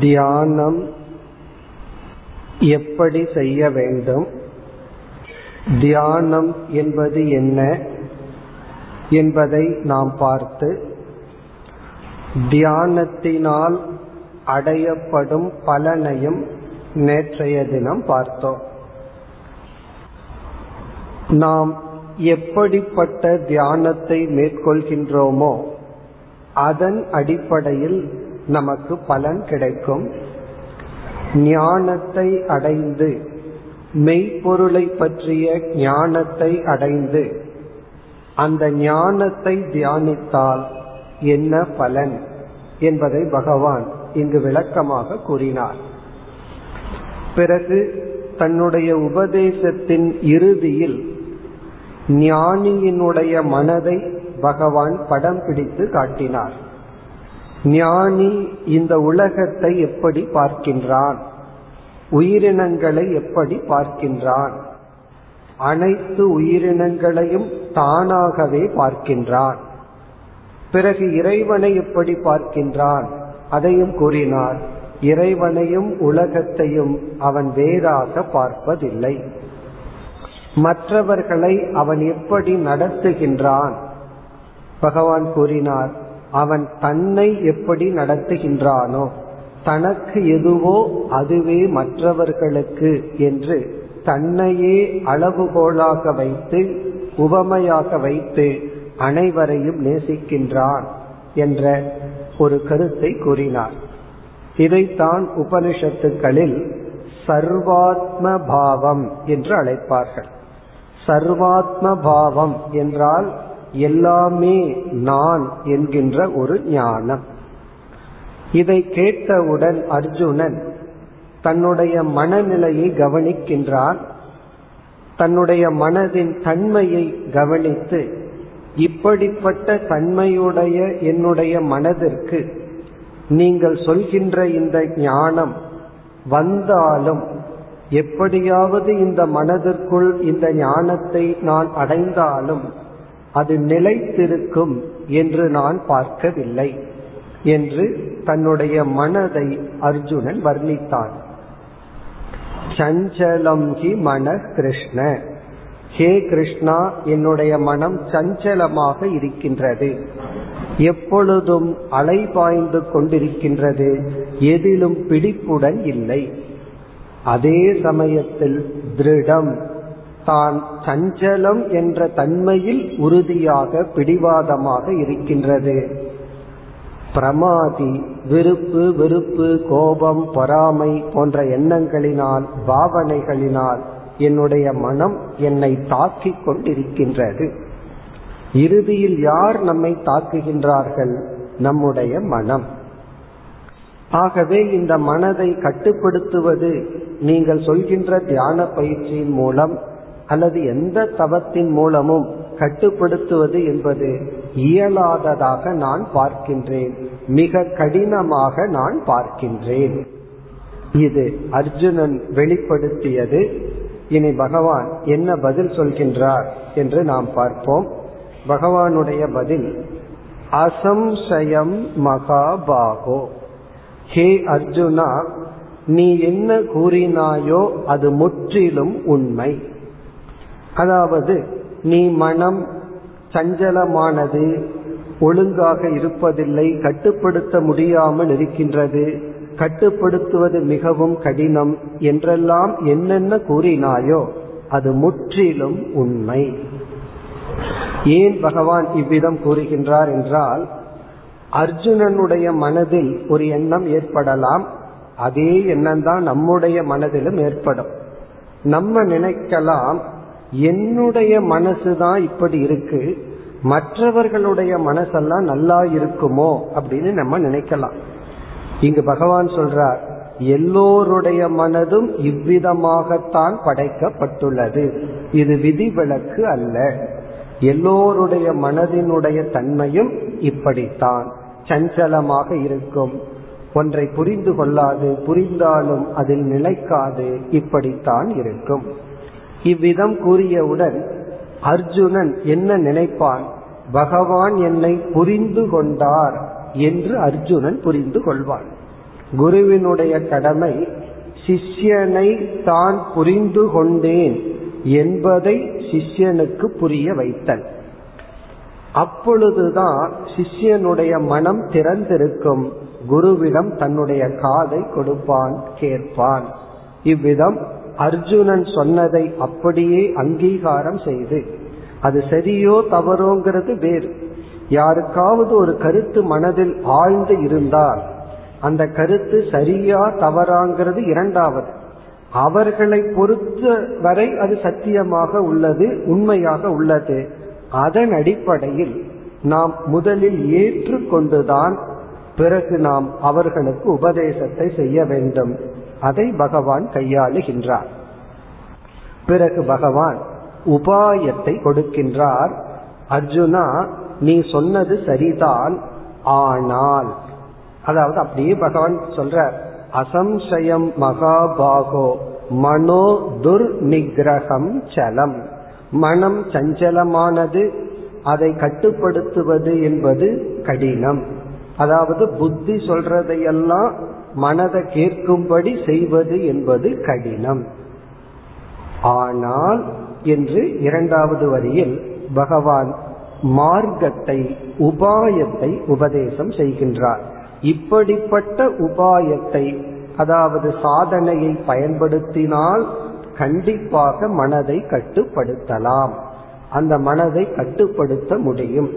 தியானம் எப்படி செய்ய வேண்டும்? தியானம் என்பது என்ன என்பதை நாம் பார்த்து தியானத்தினால் அடையப்படும் பலனையும் நேற்றைய தினம் பார்த்தோம். நாம் எப்படிப்பட்ட தியானத்தை மேற்கொள்கின்றோமோ அதன் அடிப்படையில் நமக்கு பலன் கிடைக்கும். ஞானத்தை அடைந்து மெய்ப்பொருளை பற்றிய ஞானத்தை அடைந்து அந்த ஞானத்தை தியானித்தால் என்ன பலன் என்பதை பகவான் இங்கு விளக்கமாக கூறினார். பிறகு தன்னுடைய உபதேசத்தின் இறுதியில் ஞானியினுடைய மனதை பகவான் படம் பிடித்து காட்டினார். ஞானி இந்த உலகத்தை எப்படி பார்க்கின்றான்? உயிரினங்களை எப்படி பார்க்கின்றான்? அனைத்து உயிரினங்களையும் தானாகவே பார்க்கின்றான். பிறகு இறைவனை எப்படி பார்க்கின்றான்? அதையும் கூறினார். இறைவனையும் உலகத்தையும் அவன் வேறாக பார்ப்பதில்லை. மற்றவர்களை அவன் எப்படி நடத்துகின்றான்? பகவான் கூறினார் அவன் தன்னை எப்படி நடத்துகின்றானோ தனக்கு எதுவோ அதுவே மற்றவர்களுக்கு என்று தன்னையே அளவுகோலாக வைத்து உவமையாக வைத்து அனைவரையும் நேசிக்கின்றான் என்ற ஒரு கருத்தை கூறினார். இதைத்தான் உபனிஷத்துக்களில் சர்வாத்ம பாவம் என்று அழைப்பார்கள். சர்வாத்ம பாவம் என்றால் எல்லாமே நான் என்கின்ற ஒரு ஞானம். இதை கேட்டவுடன் அர்ஜுனன் தன்னுடைய மனநிலையை கவனிக்கின்றான். தன்னுடைய மனதின் தன்மையை கவனித்து இப்படிப்பட்ட தன்மையுடைய என்னுடைய மனதிற்கு நீங்கள் சொல்கின்ற இந்த ஞானம் வந்தாலும் எப்படியாவது இந்த மனதிற்குள் இந்த ஞானத்தை நான் அடைந்தாலும் அது நிலைத்திருக்கும் என்று நான் பார்க்கவில்லை என்று தன்னுடைய மனதை அர்ஜுனன் வர்ணித்தான் சஞ்சலம் ஹி மன கிருஷ்ண. ஹே கிருஷ்ணா என்னுடைய மனம் சஞ்சலமாக இருக்கின்றது. எப்பொழுதும் அலை பாய்ந்து கொண்டிருக்கின்றது. எதிலும் பிடிப்புடன் இல்லை. அதே சமயத்தில் திருடம் தான் சஞ்சலம் என்ற தன்மையில் உறுதியாக பிடிவாதமாக இருக்கின்றது. பிரமாதி விருப்பு வெறுப்பு கோபம் பொறாமை போன்ற எண்ணங்களினால் பாவனைகளினால் என்னுடைய மனம் என்னை தாக்கிக் கொண்டிருக்கின்றது. இறுதியில் யார் நம்மை தாக்குகின்றார்கள்? நம்முடைய மனம். ஆகவே இந்த மனதை கட்டுப்படுத்துவது நீங்கள் சொல்கின்ற தியான பயிற்சியின் மூலம் அல்லது எந்த தவத்தின் மூலமும் கட்டுப்படுத்துவது என்பது இயலாததாக நான் பார்க்கின்றேன். மிக கடினமாக நான் பார்க்கின்றேன். இது அர்ஜுனன் வெளிப்படுத்தியது. இனி பகவான் என்ன பதில் சொல்கின்றார் என்று நாம் பார்ப்போம். பகவானுடைய பதில் அசம்சயம் மகாபாகோ. ஹே அர்ஜுனா நீ என்ன கூறினாயோ அது முற்றிலும் உண்மை. அதாவது நீ மனம் சஞ்சலமானது ஒழுங்காக இருப்பதில்லை கட்டுப்படுத்த முடியாமல் இருக்கின்றது கட்டுப்படுத்துவது மிகவும் கடினம் என்றெல்லாம் என்னென்ன கூறினாயோ அது முற்றிலும் உண்மை. ஏன் பகவான் இவ்விதம் கூறுகின்றார் என்றால் அர்ஜுனனுடைய மனதில் ஒரு எண்ணம் ஏற்படலாம் அதே எண்ணம் தான் நம்முடைய மனதிலும் ஏற்படும். நம்ம நினைக்கலாம் என்னுடைய மனசு தான் இப்படி இருக்கு. மற்றவர்களுடைய மனசெல்லாம் நல்லா இருக்குமோ அப்படின்னு நம்ம நினைக்கலாம். இங்கு பகவான் சொல்றார் எல்லோருடைய மனதும் இவ்விதமாகத்தான் படைக்கப்பட்டுள்ளது. இது விதிவிலக்கு அல்ல. எல்லோருடைய மனதினுடைய தன்மையும் இப்படித்தான். சஞ்சலமாக இருக்கும். ஒன்றை புரிந்து கொள்ளாது புரிந்தாலும் அதில் நிலைக்காது. இப்படித்தான் இருக்கும். இவ்விதம் கூறியவுடன் அர்ஜுனன் என்ன நினைப்பான்? பகவான் என்னை புரிந்து கொண்டார் என்று அர்ஜுனன் புரிந்து கொள்வான். குருவினுடைய கடமை சிஷ்யனை தான் புரிந்து கொண்டேன் என்பதை சிஷ்யனுக்கு புரிய வைத்தல். அப்பொழுதுதான் சிஷ்யனுடைய மனம் திறந்திருக்கும். குருவிடம் தன்னுடைய காதை கொடுப்பான் கேட்பான். இவ்விதம் அர்ஜுனன் சொன்னதை அப்படியே அங்கீகாரம் செய்து அது சரியோ தவறோங்கிறது வேறு. யாருக்காவது ஒரு கருத்து மனதில் ஆழ்ந்து இருந்தால் அந்த கருத்து சரியா தவறாங்கிறது இரண்டாவது. அவர்களை பொறுத்த வரை அது சத்தியமாக உள்ளது உண்மையாக உள்ளது. அதன் அடிப்படையில் நாம் முதலில் ஏற்றுக்கொண்டுதான் பிறகு நாம் அவர்களுக்கு உபதேசத்தை செய்ய வேண்டும். அதை பகவான் கையாளுகின்றார். பிறகு பகவான் உபாயத்தை கொடுக்கின்றார். அர்ஜுனா நீ சொன்னது சரிதான் ஆனால் அதாவது அப்படியே பகவான் சொல்ற அசம்சயம் மகாபாகோ மனோ துர் நிகிரகம் சலம். மனம் சஞ்சலமானது அதை கட்டுப்படுத்துவது என்பது கடினம். அதாவது புத்தி சொல்றதையெல்லாம் மனதை கேட்கும்படி செய்வது என்பது கடினம். ஆனால் என்று இரண்டாவது வரியில் பகவான் மார்க்கத்தை உபாயத்தை உபதேசம் செய்கின்றார். இப்படிப்பட்ட உபாயத்தை அதாவது சாதனையை பயன்படுத்தினால் கண்டிப்பாக மனதை கட்டுப்படுத்தலாம். அந்த மனதை கட்டுப்படுத்த முடியும்.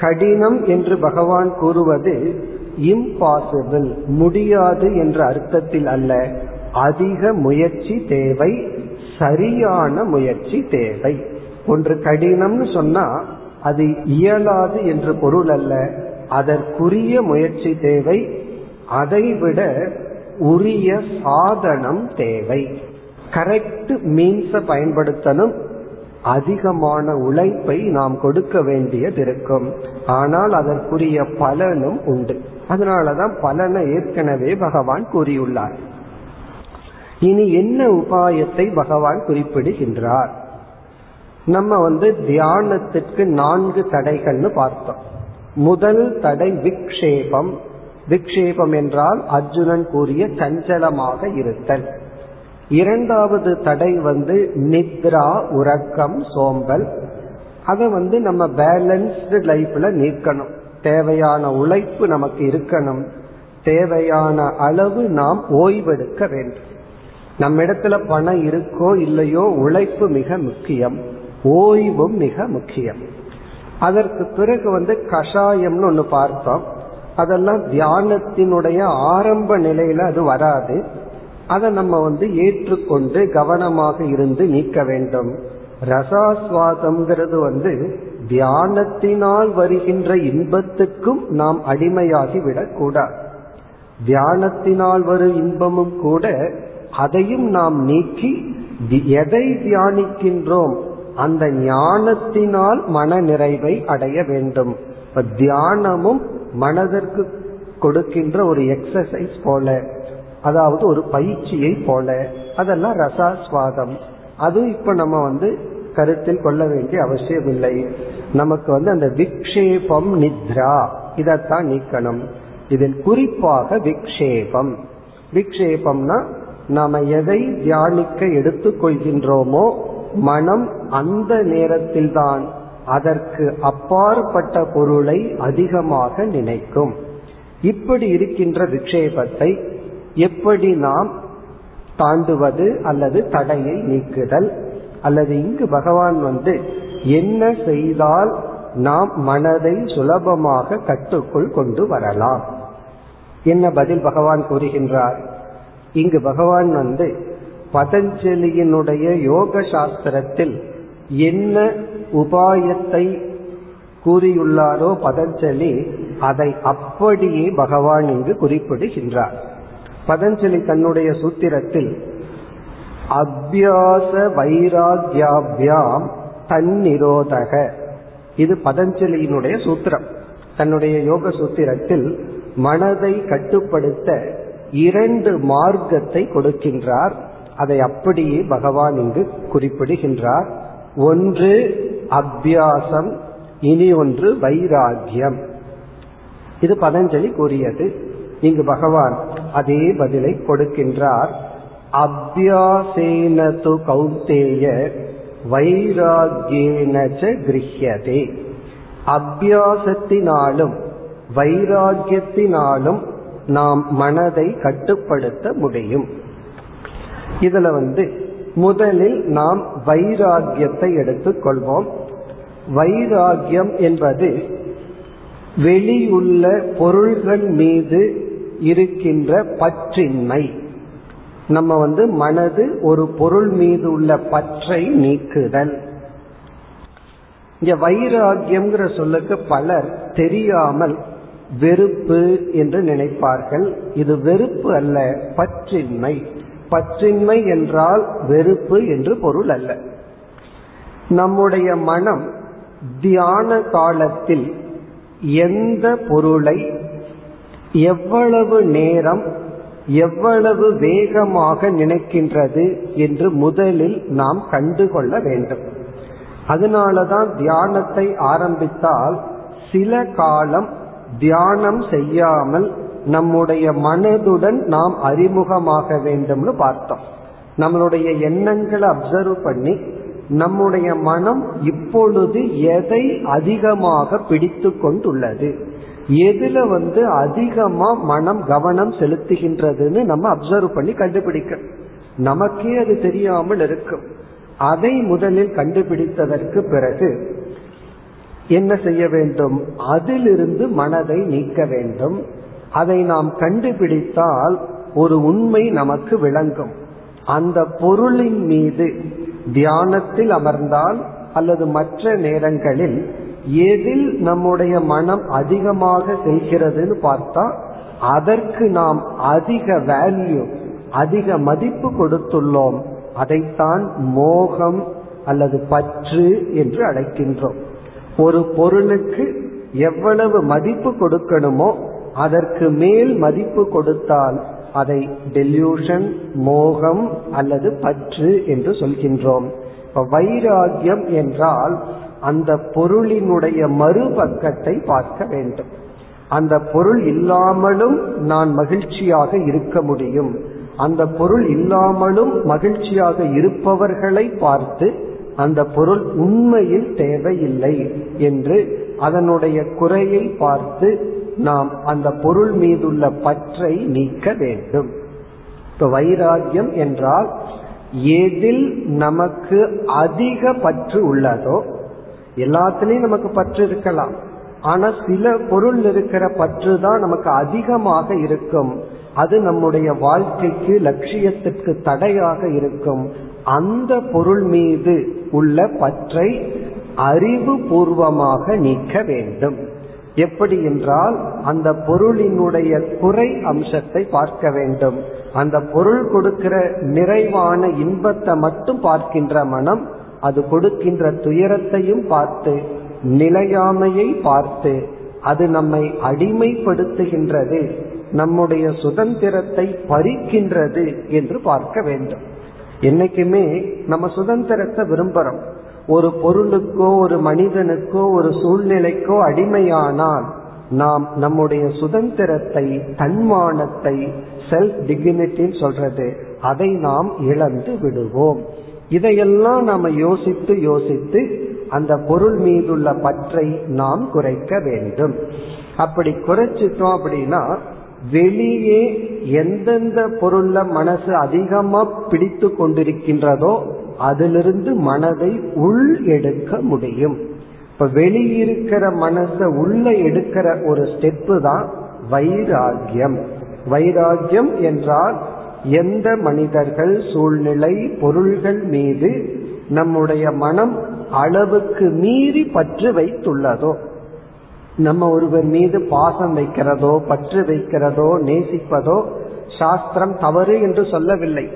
கடினம் என்று பகவான் கூறுவது இம்பாசிபிள் முடியாது என்ற அர்த்தத்தில் அல்ல. அதிக முயற்சி தேவை சரியான முயற்சி தேவை. ஒன்று கடினம்னு சொன்னா அது இயலாது என்று பொருள் அல்ல. அதற்குரிய முயற்சி தேவை அதைவிட உரிய சாதனம் தேவை. கரெக்ட் மீன்ஸ பயன்படுத்தணும். அதிகமான உழைப்பை நாம் கொடுக்க வேண்டியது இருக்கும் ஆனால் அதற்குரிய பலனும் உண்டு. அதனாலதான் பலனை ஏற்கனவே பகவான் கூறியுள்ளார். இனி என்ன உபாயத்தை பகவான் குறிப்பிடுகின்றார்? நம்ம வந்து தியானத்திற்கு நான்கு தடைகள்னு பார்த்தோம். முதல் தடை விக்ஷேபம். விக்ஷேபம் என்றால் அர்ஜுனன் கூறிய சஞ்சலமாக இருத்தல். இரண்டாவது தடை வந்து நித்ரா உறக்கம் சோம்பல். அதை வந்து நம்ம பேலன்ஸ்டு லைஃப்ல நீக்கணும். தேவையான உழைப்பு நமக்கு இருக்கணும். தேவையான அளவு நாம் ஓய்வெடுக்க வேண்டும். நம்ம இடத்துல பணம் இருக்கோ இல்லையோ உழைப்பு மிக முக்கியம். ஓய்வும் மிக முக்கியம். அதற்கு பிறகு வந்து கஷாயம்னு ஒன்று பார்த்தோம். அதெல்லாம் தியானத்தினுடைய ஆரம்ப நிலையில அது வராது. அதை நம்ம வந்து ஏற்றுக்கொண்டு கவனமாக இருந்து நீக்க வேண்டும். ரசாஸ்வாதம்ங்கிறது வந்து தியானத்தினால் வருகின்ற இன்பத்துக்கும் நாம் அடிமையாகி விடக்கூடாது தியானத்தினால் வரும் இன்பமும் கூட அதையும் நாம் நீக்கி எதை தியானிக்கின்றோம் அந்த ஞானத்தினால் மன நிறைவை அடைய வேண்டும். தியானமும் மனதிற்கு கொடுக்கின்ற ஒரு எக்ஸசைஸ் போல அதாவது ஒரு பயிற்சியை போல. அதெல்லாம் ரசாஸ்வாதம். அது இப்ப நம்ம வந்து கருத்தில் கொள்ள வேண்டிய அவசியம் இல்லை நமக்கு வந்து அந்த விக்ஷேபம் நித்ரா. இதைத்தான் நீக்கணும். இதில் குறிப்பாக விக்ஷேபம். விக்ஷேபம்னா நாம எதை தியானிக்க எடுத்துக்கொள்கின்றோமோ மனம் அந்த நேரத்தில் தான் அதற்கு அப்பாற்பட்ட பொருளை அதிகமாக நினைக்கும். இப்படி இருக்கின்ற விக்ஷேபத்தை எப்படி நாம் தாண்டுவது அல்லது தடையை நீக்குதல்? அல்லது இங்கு பகவான் வந்து என்ன செய்தால் நாம் மனதை சுலபமாக கட்டுக்குள் கொண்டு வரலாம்? என்ன பதில் பகவான் கூறுகின்றார்? இங்கு பகவான் வந்து பதஞ்சலியினுடைய யோக சாஸ்திரத்தில் என்ன உபாயத்தை கூறியுள்ளாரோ பதஞ்சலி அதை அப்படியே பகவான் இங்கு குறிப்பிடுகின்றார். பதஞ்சலி தன்னுடைய சூத்திரத்தில் அபியாச வைராகியாபியாம் தன்னிரோதக. இது பதஞ்சலியினுடைய சூத்திரம். தன்னுடைய யோக சூத்திரத்தில் மனதை கட்டுப்படுத்த இரண்டு மார்க்கத்தை கொடுக்கின்றார். அதை அப்படியே பகவான் இங்கு குறிப்பிடுகின்றார். ஒன்று அபியாசம் இனி ஒன்று வைராகியம். இது பதஞ்சலி கூறியது. இங்கு பகவான் அதே பதிலை கொடுக்கின்றார். அபியாசேனது கௌந்தேய வைராகியேனச்ச கிரஹியதே. அபியாசத்தினாலும் வைராகியத்தினாலும் நாம் மனதை கட்டுப்படுத்த முடியும். இதுல வந்து முதலில் நாம் வைராகியத்தை எடுத்துக்கொள்வோம். வைராகியம் என்பது வெளியுள்ள பொருள்கள் மீது இருக்கின்ற பற்றின்மை. நம்ம வந்து மனது ஒரு பொருள் மீது உள்ள பற்றை நீக்குதல். இங்க வைராகியம்ங்கிற சொல்லுக்கு பலர் தெரியாமல் வெறுப்பு என்று நினைப்பார்கள். இது வெறுப்பு அல்ல பற்றின்மை. பற்றின்மை என்றால் வெறுப்பு என்று பொருள் அல்ல. நம்முடைய மனம் தியான காலத்தில் எந்த பொருளை எவ்வளவு நேரம் எவ்வளவு வேகமாக நினைக்கின்றது என்று முதலில் நாம் கண்டுகொள்ள வேண்டும். அதனாலதான் தியானத்தை ஆரம்பித்தால் சில காலம் தியானம் செய்யாமல் நம்முடைய மனதுடன் நாம் அறிமுகமாக வேண்டும்னு பார்த்தோம். நம்மளுடைய எண்ணங்களை அப்சர்வ் பண்ணி நம்முடைய மனம் இப்பொழுது எதை அதிகமாக பிடித்து கொண்டுள்ளது? எதுல வந்து அதிகமா மனம் கவனம் செலுத்துகின்றதுன்னு நம்ம அப்சர்வ் பண்ணி கண்டுபிடிக்க நமக்கே அது தெரியாமல் இருக்கும். அதை முதலில் கண்டுபிடித்ததற்கு பிறகு என்ன செய்ய வேண்டும்? அதிலிருந்து மனதை நீக்க வேண்டும். அதை நாம் கண்டுபிடித்தால் ஒரு உண்மை நமக்கு விளங்கும். அந்த பொருளின் மீது தியானத்தில் அமர்ந்தால் அல்லது மற்ற நேரங்களில் எதில் நம்முடைய மனம் அதிகமாக செல்கிறதுன்னு பார்த்தா அதற்கு நாம் அதிக வேல்யூ அதிக மதிப்பு கொடுத்துள்ளோம். அதைத்தான் மோகம் அல்லது பற்று என்று அழைக்கின்றோம். ஒரு பொருளுக்கு எவ்வளவு மதிப்பு கொடுக்கணுமோ அதற்கு மேல் மதிப்பு கொடுத்தால் அதை டெல்யூஷன் மோகம் அல்லது பற்று என்று சொல்கின்றோம். வைராகியம் என்றால் அந்த பொருளினுடைய மறுபக்கத்தை பார்க்க வேண்டும். அந்த பொருள் இல்லாமலும் நான் மகிழ்ச்சியாக இருக்க முடியும். அந்த பொருள் இல்லாமலும் மகிழ்ச்சியாக இருப்பவர்களை பார்த்து அந்த பொருள் உண்மையில் தேவையில்லை என்று அதனுடைய குறையை பார்த்து நாம் அந்த பொருள் மீதுள்ள பற்றை நீக்க வேண்டும். இப்ப வைராகியம் என்றால் எதில் நமக்கு அதிக பற்று உள்ளதோ எல்லாத்துலயும் நமக்கு பற்று இருக்கலாம். ஆனா சில பொருள் இருக்கிற பற்று தான் நமக்கு அதிகமாக இருக்கும். அது நம்முடைய வாழ்க்கைக்கு லட்சியத்திற்கு தடையாக இருக்கும். அந்த பொருள் மீது உள்ள பற்றை அறிவு பூர்வமாக நீக்க வேண்டும். எப்படி என்றால் அந்த பொருளினுடைய குறை அம்சத்தை பார்க்க வேண்டும். அந்த பொருள் கொடுக்கிற நிறைவான இன்பத்தை மட்டும் பார்க்கின்ற மனம் அது கொடுக்கின்ற துயரத்தையும் பார்த்து நிலையாமையை பார்த்து அது நம்மை அடிமைப்படுத்துகின்றது நம்முடைய சுதந்திரத்தை பறிக்கின்றது என்று பார்க்க வேண்டும். என்னைக்குமே நம்ம சுதந்திரத்தை விரும்புறோம். ஒரு பொருளுக்கோ ஒரு மனிதனுக்கோ ஒரு சூழ்நிலைக்கோ அடிமையானால் நாம் நம்முடைய சுதந்திரத்தை தன்மானத்தை செல்ஃப் டிக்னிட்டின்னு சொல்றது அதை நாம் இழந்து விடுவோம். இதையெல்லாம் நாம யோசித்து யோசித்து அந்த பொருள் மீதுள்ள பற்றை நாம் குறைக்க வேண்டும். அப்படி குறைச்சிட்டோம் அப்படின்னா வெளியே எந்தெந்த பொருள்ல மனசு அதிகமா பிடித்து கொண்டிருக்கின்றதோ அதிலிருந்து மனதை உள் எடுக்க முடியும். இப்ப வெளியிருக்கிற மனசை உள்ள எடுக்கிற ஒரு ஸ்டெப்பு தான் வைராகியம் வைராகியம் என்றால் எந்த மனிதர்கள் சூழ்நிலை பொருள்கள் மீது நம்முடைய மனம் அளவுக்கு மீறி பற்று வைத்துள்ளதோ நம்ம ஒருவர் மீது பாசம் வைக்கிறதோ பற்று வைக்கிறதோ நேசிப்பதோ சாஸ்திரம் தவறு என்று சொல்லவில்லை.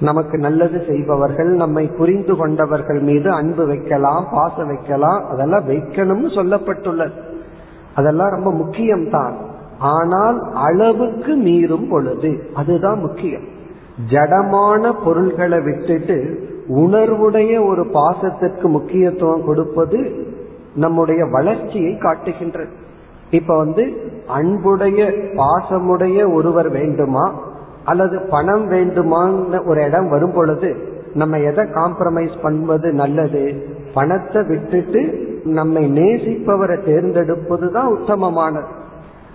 நமக்கு நல்லது செய்பவர்கள் நம்மை புரிந்து கொண்டவர்கள் மீது அன்பு வைக்கலாம் பாசம் வைக்கலாம் அதெல்லாம் வைக்கணும்னு சொல்லப்பட்டுள்ளது. அதெல்லாம் ரொம்ப முக்கியம்தான். ஆனால் அளவுக்கு மீறும் பொழுது அதுதான் முக்கியம். ஜடமான பொருள்களை விட்டுட்டு உணர்வுடைய ஒரு பாசத்திற்கு முக்கியத்துவம் கொடுப்பது நம்முடைய வளர்ச்சியை காட்டுகின்றது. இப்ப வந்து அன்புடைய பாசமுடைய ஒருவர் வேண்டுமா? அல்லது பணம் வேண்டுமான்னு ஒரு இடம் வரும் பொழுது நம்ம எதை காம்ப்ரமைஸ் பண்ணுவது நல்லது? பணத்தை விட்டுட்டு நம்மை நேசிப்பவரை தேர்ந்தெடுப்பது தான் உத்தமமானது.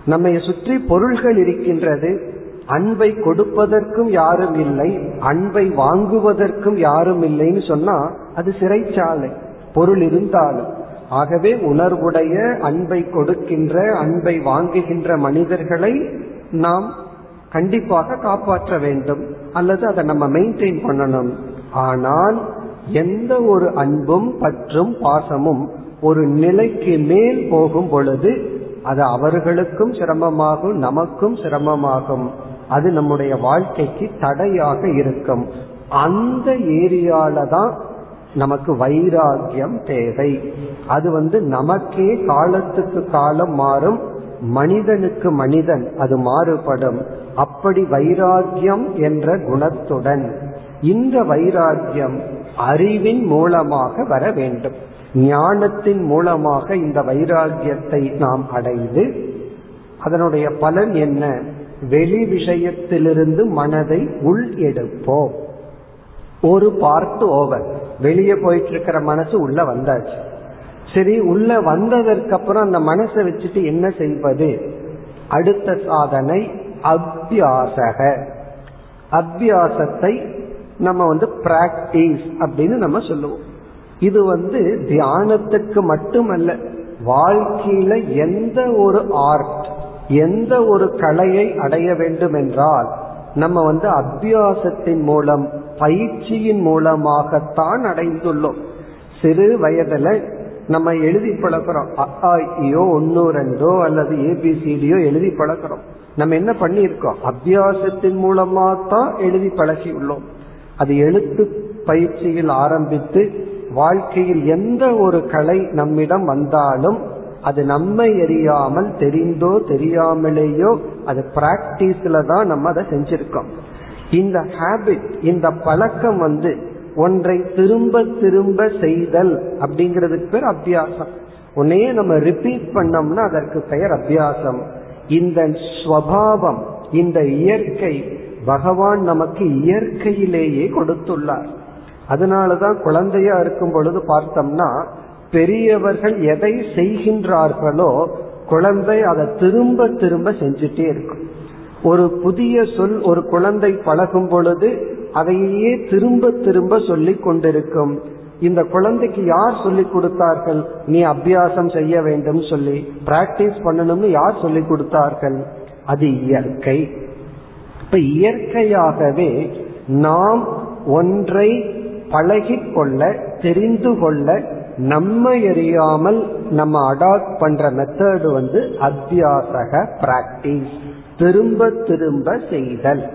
நம்மை சுற்றி பொருள்கள் இருக்கின்றது. அன்பை கொடுப்பதற்கும் யாரும் இல்லை. அன்பை வாங்குவதற்கும் யாரும் இல்லைன்னு சொன்னா அது சிறைச்சாலை. பொருள் இருந்தாலும். ஆகவே உணர்வுடைய அன்பை கொடுக்கின்ற அன்பை வாங்குகின்ற மனிதர்களை நாம் கண்டிப்பாக காப்பாற்ற வேண்டும். அல்லது அதை நம்ம மெயின்டைன் பண்ணணும். ஆனால் எந்த ஒரு அன்பும் பற்றும் பாசமும் ஒரு நிலைக்கு மேல் போகும் பொழுது அது அவர்களுக்கும் சிரமமாகும் நமக்கும் சிரமமாகும். அது நம்முடைய வாழ்க்கைக்கு தடையாக இருக்கும். அந்த ஏரியால தான் நமக்கு வைராகியம் தேவை. அது வந்து நமக்கே காலத்துக்கு காலம் மாறும் மனிதனுக்கு மனிதன் அது மாறுபடும். அப்படி வைராகியம் என்ற குணத்துடன் இந்த வைராகியம் அறிவின் மூலமாக வர வேண்டும். ஞானத்தின் மூலமாக இந்த வைராகியத்தை நாம் அடைந்து அதனுடைய பலன் என்ன? வெளி விஷயத்திலிருந்து மனதை உள் எடுப்போம். ஒரு பார்ட் ஓவர் வெளியே போயிட்டு இருக்கிற மனசு உள்ள வந்தாச்சு. சரி உள்ள வந்ததற்கு அப்புறம் அந்த மனசை வச்சுட்டு என்ன செய்வது? அடுத்த சாதனை அபியாசக. அபியாசத்தை நம்ம வந்து பிராக்டிஸ் அப்படின்னு நம்ம சொல்லுவோம். இது வந்து தியானத்துக்கு மட்டுமல்ல வாழ்க்கையில எந்த ஒரு ஆர்ட் எந்த ஒரு கலையை அடைய வேண்டும் என்றால் நம்ம வந்து அபியாசத்தின் மூலம் பயிற்சியின் மூலமாகத்தான் அடைந்துள்ளோம். சிறு வயதுல நம்ம எழுதி பழக்கிறோம் ஐயோ ஒன்னோ ரெண்டோ அல்லது ஏபிசிடியோ எழுதி பழக்கிறோம் நம்ம என்ன பண்ணியிருக்கோம்? அபியாசத்தின் மூலமா தான் எழுதி பழகி உள்ளோம் அது எழுத்து பயிற்சியில் ஆரம்பித்து வாழ்க்கையில் எந்த ஒரு கலை நம்மிடம் வந்தாலும் அது நம்மை எரியாமல் தெரிந்தோ தெரியாமலேயோ அது பிராக்டிஸ்ல தான் நம்ம அதை செஞ்சிருக்கோம். இந்த ஹேபிட் இந்த பழக்கம் வந்து ஒன்றை திரும்ப திரும்ப செய்தல் அப்படிங்கிறதுக்கு பேர் அபியாசம். உன்னையே நம்ம ரிப்பீட் பண்ணோம்னா அதற்கு பெயர் அபியாசம். இந்த ஸ்வபாவம் இந்த இயற்கை பகவான் நமக்கு இயற்கையிலேயே கொடுத்துள்ளார். அதனாலதான் குழந்தையா இருக்கும் பொழுது பார்த்தோம்னா பெரியவர்கள் எதை செய்கின்றார்களோ குழந்தை அதை திரும்ப திரும்ப செஞ்சுட்டே இருக்கும். ஒரு புதிய சொல் ஒரு குழந்தை பழகும் பொழுது அதையே திரும்ப திரும்ப சொல்லிக் கொண்டிருக்கும். இந்த குழந்தைக்கு யார் சொல்லிக் கொடுத்தார்கள்? நீ அபியாசம் செய்ய வேண்டும் சொல்லி பிராக்டிஸ் பண்ணணும்னு யார் சொல்லிக் கொடுத்தார்கள்? அது இயற்கை. இப்ப இயற்கையாகவே நாம் ஒன்றை பழகிக்கொள்ள தெரிந்து கொள்ள நம்ம எறியாமல் நம்ம அடாப்ட் பண்ற மெத்தடு வந்து அத்தியாசக பிராக்டிஸ் திரும்ப திரும்ப செய்தல்.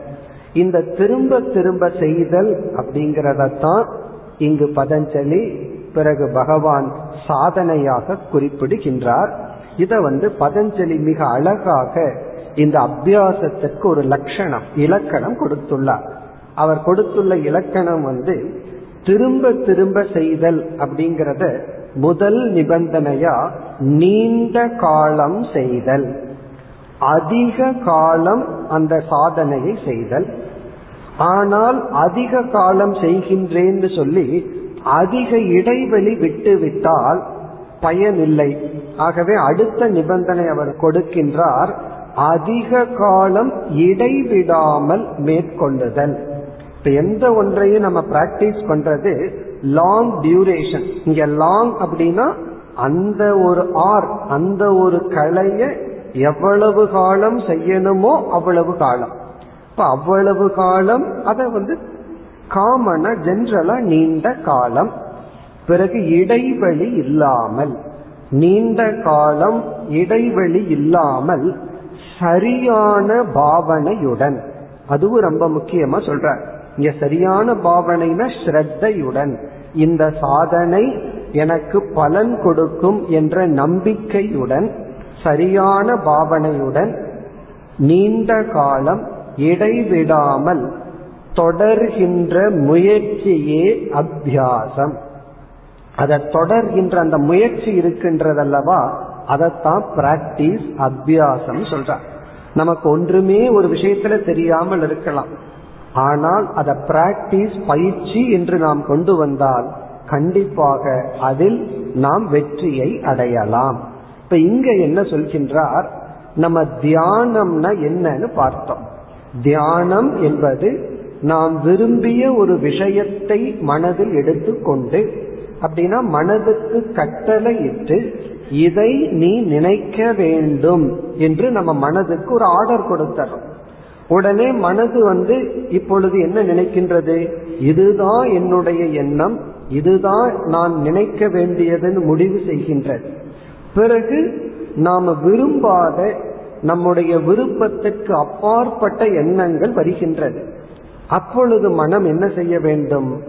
இந்த திரும்ப திரும்ப செய்தல் அப்படிங்கறதான் இங்கு பதஞ்சலி பிறகு பகவான் சாதனையாக குறிப்பிடுகின்றார். இத வந்து பதஞ்சலி மிக அழகாக இந்த அபியாசத்திற்கு ஒரு லட்சணம் இலக்கணம் கொடுத்துள்ளார். அவர் கொடுத்துள்ள இலக்கணம் வந்து திரும்ப திரும்ப செய்தல் அப்படிங்கறத முதல் நிபந்தனையா நீண்ட காலம் செய்தல். அதிக காலம் அந்த சாதனையை செய்தல். ஆனால் அதிக காலம் செய்கின்றேன்னு சொல்லி அதிக இடைவெளி விட்டு விட்டால் பயனில்லை. ஆகவே அடுத்த நிபந்தனை அவர் கொடுக்கின்றார் அதிக காலம் இடைவிடாமல் மேற்கொள்ளுதல். இப்ப எந்த ஒன்றையும் நம்ம பிராக்டிஸ் பண்றது லாங் டியூரேஷன் இங்க லாங் அப்படின்னா அந்த ஒரு ஆர் அந்த ஒரு கலைய எவ்வளவு காலம் செய்யணுமோ அவ்வளவு காலம். இப்ப அவ்வளவு காலம் அதை வந்து காமனா ஜென்ரலா நீண்ட காலம். பிறகு இடைவெளி இல்லாமல் நீண்ட காலம் இடைவெளி இல்லாமல் சரியான பாவனையுடன் அதுவும் ரொம்ப முக்கியமா சொல்ற இங்க சரியான பாவனைனா ஸ்ரத்தையுடன். இந்த சாதனை எனக்கு பலன் கொடுக்கும் என்ற நம்பிக்கையுடன் சரியான பாவனையுடன் நீண்ட காலம் இடைவிடாமல் தொடர்கின்ற முயற்சியே அபியாசம். அதை தொடர்கின்ற அந்த முயற்சி இருக்கின்றதல்லவா? அதைத்தான் பிராக்டிஸ் அபியாசம் சொல்றார். நமக்கு ஒன்றுமே ஒரு விஷயத்துல தெரியாமல் இருக்கலாம். ஆனால் அதை பிராக்டிஸ் பயிற்சி என்று நாம் கொண்டு வந்தால் கண்டிப்பாக அதில் நாம் வெற்றியை அடையலாம். இப்ப இங்க என்ன சொல்கின்றார்? நம்ம தியானம்னா என்னன்னு பார்த்தோம். தியானம் என்பது நாம் விரும்பிய ஒரு விஷயத்தை மனதில் எடுத்துக்கொண்டு அப்படின்னா மனதுக்கு கட்டளை இட்டு இதை நீ நினைக்க வேண்டும் என்று நம்ம மனதுக்கு ஒரு ஆர்டர் கொடுத்தரோம் உடனே மனது வந்து இப்பொழுது என்ன நினைக்கின்றது? இதுதான் என்னுடைய எண்ணம் இதுதான் நான் நினைக்க வேண்டியதுன்னு முடிவு செய்கின்றது. பிறகு நாம விரும்பாத நம்முடைய விருப்பத்திற்கு அப்பாற்பட்ட எண்ணங்கள் வருகின்றது. அப்பொழுது மனம் என்ன செய்ய வேண்டும்?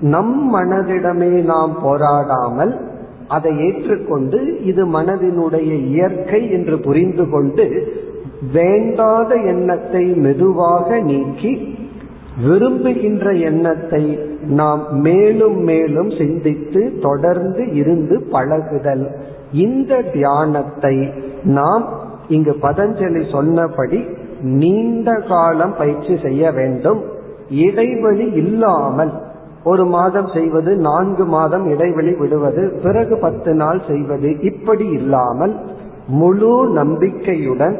நம் மனதிடமே நாம் போராடாமல் அதை ஏற்றுக்கொண்டு இது மனதினுடைய இயற்கை என்று புரிந்து கொண்டு வேண்டாத எண்ணத்தை மெதுவாக நீக்கி விரும்புகின்ற எண்ணத்தை நாம் மேலும் மேலும் சிந்தித்து தொடர்ந்து இருந்து பழகுதல். இந்த தியானத்தை நாம் இங்கு பதஞ்சலி சொன்னபடி நீண்ட காலம் பயிற்சி செய்ய வேண்டும். இடைவெளி இல்லாமல் ஒரு மாதம் செய்வது நான்கு மாதம் இடைவெளி விடுவது பிறகு பத்து நாள் செய்வது இப்படி இல்லாமல் முழு நம்பிக்கையுடன்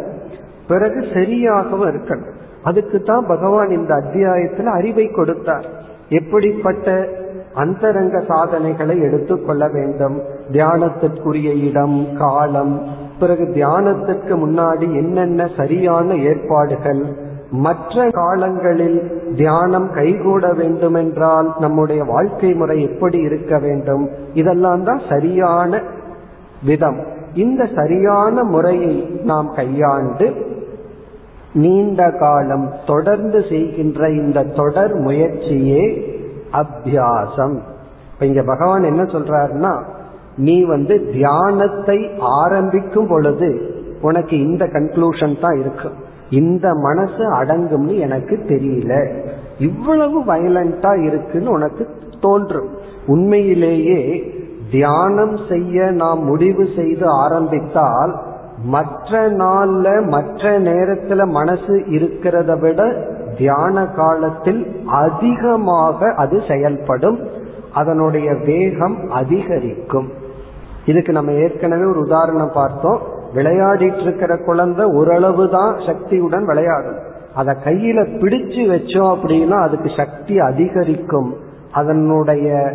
பிறகு சரியாகவும் இருக்கணும். அதுக்கு தான் பகவான் இந்த அத்தியாயத்தில் அறிவை கொடுத்தார். எப்படிப்பட்ட அந்தரங்க சாதனைகளை எடுத்துக்கொள்ள வேண்டும்? தியானத்திற்குரிய இடம் காலம் பிறகு தியானத்திற்கு முன்னாடி என்னென்ன சரியான ஏற்பாடுகள்? மற்ற காலங்களில் தியானம் கைகூட வேண்டுமென்றால் நம்முடைய வாழ்க்கை முறை எப்படி இருக்க வேண்டும்? இதெல்லாம் தான் சரியான விதம். இந்த சரியான முறையை நாம் கையாண்டு நீண்ட காலம் தொடர்ந்து செய்கின்ற இந்த தொடர் முயற்சியே அபியாசம். இப்ப இங்க பகவான் என்ன சொல்றாருன்னா நீ வந்து தியானத்தை ஆரம்பிக்கும் பொழுது உனக்கு இந்த கன்க்ளூஷன் தான் இருக்கு. இந்த மனசு அடங்கும்னு எனக்கு தெரியல. இவ்வளவு வயலண்டா இருக்குன்னு உனக்கு தோன்றும். உண்மையிலேயே தியானம் செய்ய நாம் முடிவு செய்து ஆரம்பித்தால் மற்ற நாள்ல மற்ற நேரத்துல மனசு இருக்கிறத விட தியான காலத்தில் அதிகமாக அது செயல்படும். அதனுடைய வேகம் அதிகரிக்கும். இதுக்கு நம்ம ஏற்கனவே ஒரு உதாரணம் பார்த்தோம். விளையாடிட்டு இருக்கிற குழந்தை ஓரளவு தான் சக்தியுடன் விளையாடும். அதை கையில பிடிச்சு வச்சோம் அப்படின்னா அதுக்கு சக்தி அதிகரிக்கும். அதனுடைய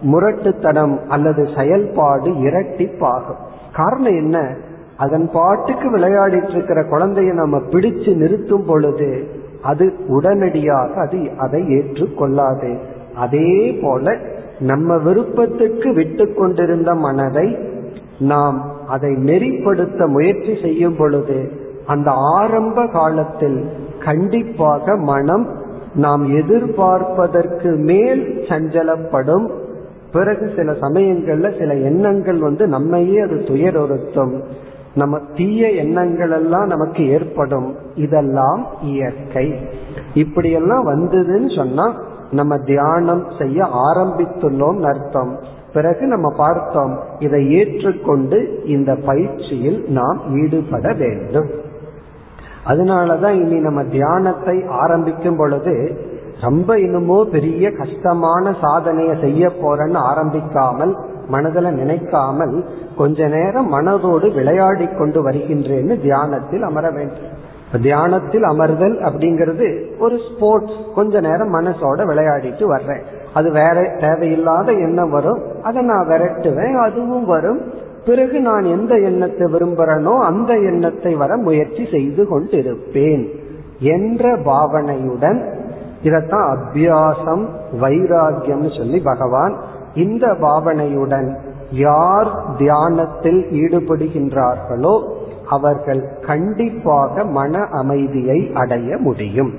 முரட்டுத்தனம் அல்லது செயல்பாடு இரட்டிப்பாகும். காரணம் என்ன? அதன் பாட்டுக்கு விளையாடிட்டு இருக்கிற குழந்தைய நம்ம பிடிச்சு நிறுத்தும் பொழுது அது உடனடியாக அது அதை ஏற்றுக்கொள்ளாது. அதே போல நம்ம விருப்பத்துக்கு விட்டு கொண்டிருந்த மனதை நாம் அதை நெறிப்படுத்த முயற்சி செய்யும் பொழுது அந்த ஆரம்ப காலத்தில் கண்டிப்பாக மனம் நாம் எதிர்பார்ப்பதற்கு மேல் சஞ்சலப்படும். பிறகு சில சமயங்கள்ல சில எண்ணங்கள் வந்து நம்மையே அது துயரொருத்தும் நம்ம தீய எண்ணங்கள் எல்லாம் நமக்கு ஏற்படும். இதெல்லாம் இயற்கை. இப்படியெல்லாம் வந்ததுன்னு சொன்னா நம்ம தியானம் செய்ய ஆரம்பித்துள்ளோம் அர்த்தம். பிறகு நம்ம பார்த்தோம் இதை ஏற்றுக்கொண்டு இந்த பயிற்சியில் நாம் ஈடுபட வேண்டும். அதனாலதான் இனி நம்ம தியானத்தை ஆரம்பிக்கும் பொழுது ரொம்ப இன்னுமோ பெரிய கஷ்டமான சாதனையை செய்ய போறேன்னு ஆரம்பிக்காமல் மனதில் நினைக்காமல் கொஞ்ச நேரம் மனதோடு விளையாடி கொண்டு வருகின்றேன்னு தியானத்தில் அமர வேண்டும். தியானத்தில் அமர்தல் அப்படிங்கிறது ஒரு ஸ்போர்ட்ஸ் கொஞ்ச நேரம் மனசோட விளையாடிட்டு வர்றேன். அது வேற தேவையில்லாத எண்ணம் வரும். அதை நான் விரட்டுவேன் அதுவும் வரும். பிறகு நான் எந்த எண்ணத்தை விரும்புறனோ அந்த எண்ணத்தை வர முயற்சி செய்து கொண்டிருப்பேன் என்ற பாவனையுடன். இதத்தான் அபியாசம் வைராகியம் சொல்லி பகவான் இந்த பாவனையுடன் யார் தியானத்தில் ஈடுபடுகின்றார்களோ அவர்கள் கண்டிப்பாக மன அமைதியை அடைய முடியும்.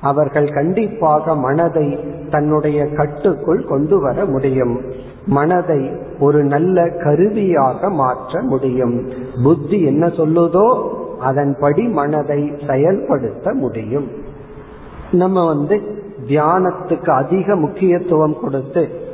அவர்கள் கண்டிப்பாக மனதை தன்னுடைய கட்டுக்குள் கொண்டு வர முடியும். மனதை ஒரு நல்ல கருவியாக மாற்ற முடியும். புத்தி என்ன சொல்லுதோ அதன்படி மனதை செயல்படுத்த முடியும். நம்ம வந்து தியானத்துக்கு அதிக முக்கியத்துவம் கொடுத்து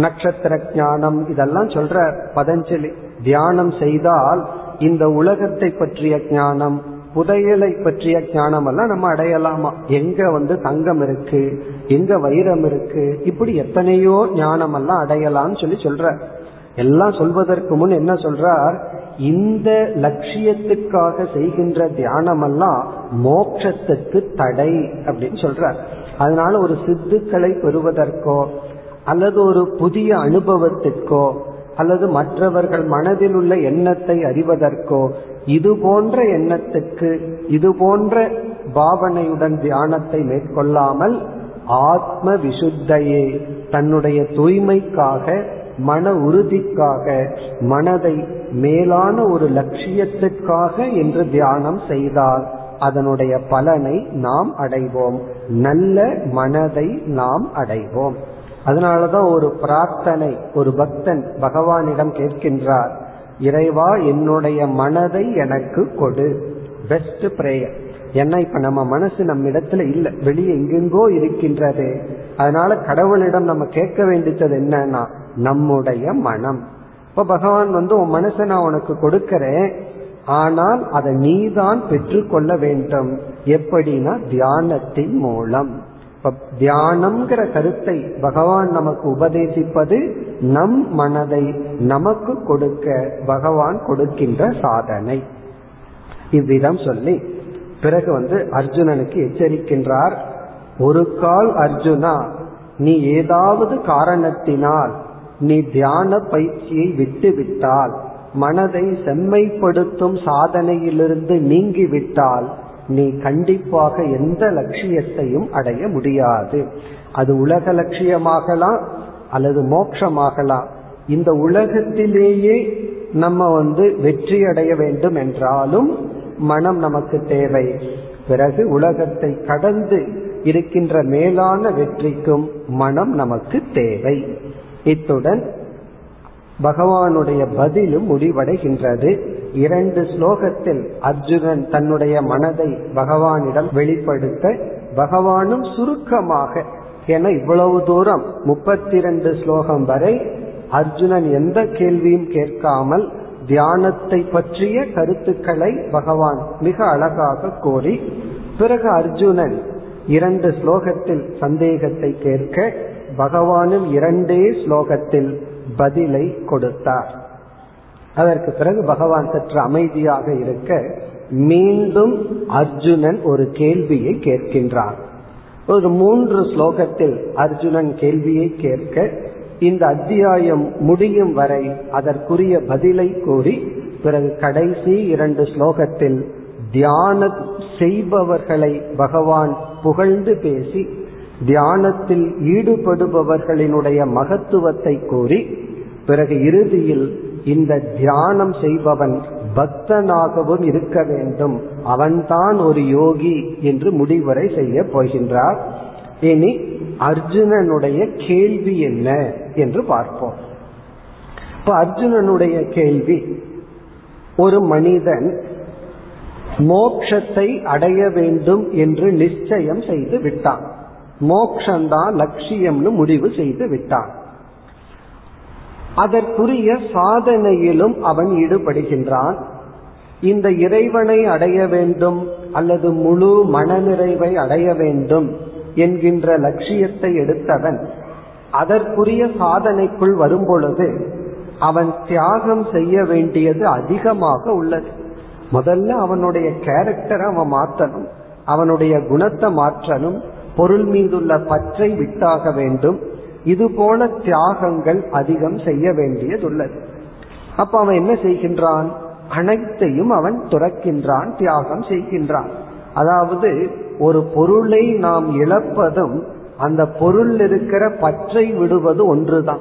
நட்சத்திர ஞானம் இதெல்லாம் சொல்ற பதஞ்சலி. தியானம் செய்தால் இந்த உலகத்தை பற்றிய ஞானம் புதையலை பற்றிய ஞானம் எல்லாம் நம்ம அடையலாமா? எங்க வந்து தங்கம் இருக்கு? எங்க வைரம் இருக்கு? இப்படி எத்தனையோ ஞானம் எல்லாம் அடையலாம்னு சொல்லி சொல்ற. எல்லாம் சொல்வதற்கு முன் என்ன சொல்றார்? இந்த லட்சியத்துக்காக செய்கின்ற தியானம் எல்லாம் மோட்சத்துக்கு தடை அப்படின்னு சொல்றார். அதனால ஒரு சித்துக்களை பெறுவதற்கோ அல்லது ஒரு புதிய அனுபவத்திற்கோ அல்லது மற்றவர்கள் மனதில் உள்ள எண்ணத்தை அறிவதற்கோ இது போன்ற எண்ணத்துக்கு இது போன்ற பாவனையுடன் தியானத்தை மேற்கொள்ளாமல் ஆத்ம விசுத்தையே தன்னுடைய தூய்மைக்காக மன உறுதிக்காக மனதை மேலான ஒரு லட்சியத்திற்காக என்று தியானம் செய்தால் அதனுடைய பலனை நாம் அடைவோம். நல்ல மனதை நாம் அடைவோம். அதனாலதான் ஒரு பிரார்த்தனை ஒரு பக்தன் பகவானிடம் கேட்கின்றார் இறைவா என்னுடைய மனதை எனக்கு கொடு. பெஸ்ட் பிரேயர் ஏன்னா இப்ப நம்ம மனசு நம்ம இடத்துல இல்ல வெளியே எங்கெங்கோ இருக்கின்றது. அதனால கடவுளிடம் நம்ம கேட்க வேண்டியது என்னன்னா நம்முடைய மனம். இப்ப பகவான் வந்து உன் மனசை நான் உனக்கு கொடுக்கறேன். ஆனால் அதை நீதான் பெற்றுக்கொள்ள வேண்டும். எப்படின்னா தியானத்தின் மூலம். இப்ப தியானம்ங்கிற கருத்தை பகவான் நமக்கு உபதேசிப்பது நம் மனதை நமக்கு கொடுக்க பகவான் கொடுக்கின்ற சாதனை. இவ்விதம் சொல்லி பிறகு வந்து அர்ஜுனனுக்கு எச்சரிக்கின்றார். ஒரு கால் அர்ஜுனா நீ ஏதாவது காரணத்தினால் நீ தியான பயிற்சியை விட்டுவிட்டால் மனதை செம்மைப்படுத்தும் சாதனையிலிருந்து நீங்கிவிட்டால் நீ கண்டிப்பாக எந்த லட்சியத்தையும் அடைய முடியாது. அது உலக லட்சியமாகலாம் அல்லது மோட்சமாகலாம். இந்த உலகத்திலேயே நம்ம வந்து வெற்றி அடைய வேண்டும் என்றாலும் மனம் நமக்கு தேவை. பிறகு உலகத்தை கடந்து இருக்கின்ற மேலான வெற்றிக்கும் மனம் நமக்கு தேவை. இத்துடன் பகவானுடைய பதிலும் முடிவடைகின்றது. இரண்டு ஸ்லோகத்தில் அர்ஜுனன் தன்னுடைய மனதை பகவானிடம் வெளிப்படுத்த பகவானும் சுருக்கமாக என இவ்வளவு தூரம் முப்பத்தி இரண்டு ஸ்லோகம் வரை அர்ஜுனன் எந்த கேள்வியும் கேட்காமல் தியானத்தை பற்றிய கருத்துக்களை பகவான் மிக அழகாக கோரி பிறகு அர்ஜுனன் இரண்டு ஸ்லோகத்தில் சந்தேகத்தை கேட்க பகவானும் இரண்டே ஸ்லோகத்தில் பதிலை கொடுத்தார். அதற்கு பிறகு பகவான் சற்று அமைதியாக இருக்க மீண்டும் அர்ஜுனன் ஒரு கேள்வியை கேட்கின்றான் ஒரு மூன்று ஸ்லோகத்தில் அர்ஜுனன் கேள்வியை கேட்க இந்த அத்தியாயம் முடியும் வரை அதற்குரிய பதிலை கூறி பிறகு கடைசி இரண்டு ஸ்லோகத்தில் தியான செய்பவர்களை பகவான் புகழ்ந்து பேசி தியானத்தில் ஈடுபடுபவர்களினுடைய மகத்துவத்தை கூறி பிறகு இறுதியில் இந்த தியானம் செய்பவன் பக்தனாகவும் இருக்க வேண்டும். அவன்தான் ஒரு யோகி என்று முடிவுரை செய்ய போகின்றார். இனி அர்ஜுனனுடைய கேள்வி என்ன என்று பார்ப்போம். இப்ப அர்ஜுனனுடைய கேள்வி ஒரு மனிதன் மோக்ஷத்தை அடைய வேண்டும் என்று நிச்சயம் செய்து விட்டான். மோக்ஷந்தான் லட்சியம்னு முடிவு செய்து விட்டான். அதற்குரிய சாதனையிலும் அவன் ஈடுபடுகின்றான். இந்த இறைவனை அடைய வேண்டும் அல்லது முழு மனநிறைவை அடைய வேண்டும் என்கின்ற லட்சியத்தை எடுத்தவன். அதற்குரிய சாதனைக்குள் வரும்பொழுது அவன் தியாகம் செய்ய வேண்டியது அதிகமாக உள்ளது. முதல்ல அவனுடைய கேரக்டரை அவன் மாற்றணும் அவனுடைய குணத்தை மாற்றணும் பொருள் மீதுள்ள பற்றை விட்டாக வேண்டும். இது போல தியாகங்கள் அதிகம் செய்ய வேண்டியதுள்ளது. அப்ப அவன் என்ன செய்கின்றான்? அனைத்தையும் அவன் துறக்கின்றான் தியாகம் செய்கின்றான். அதாவது ஒரு பொருளை நாம் இழப்பதும் அந்த பொருள் இருக்கிற பற்றை விடுவது ஒன்றுதான்.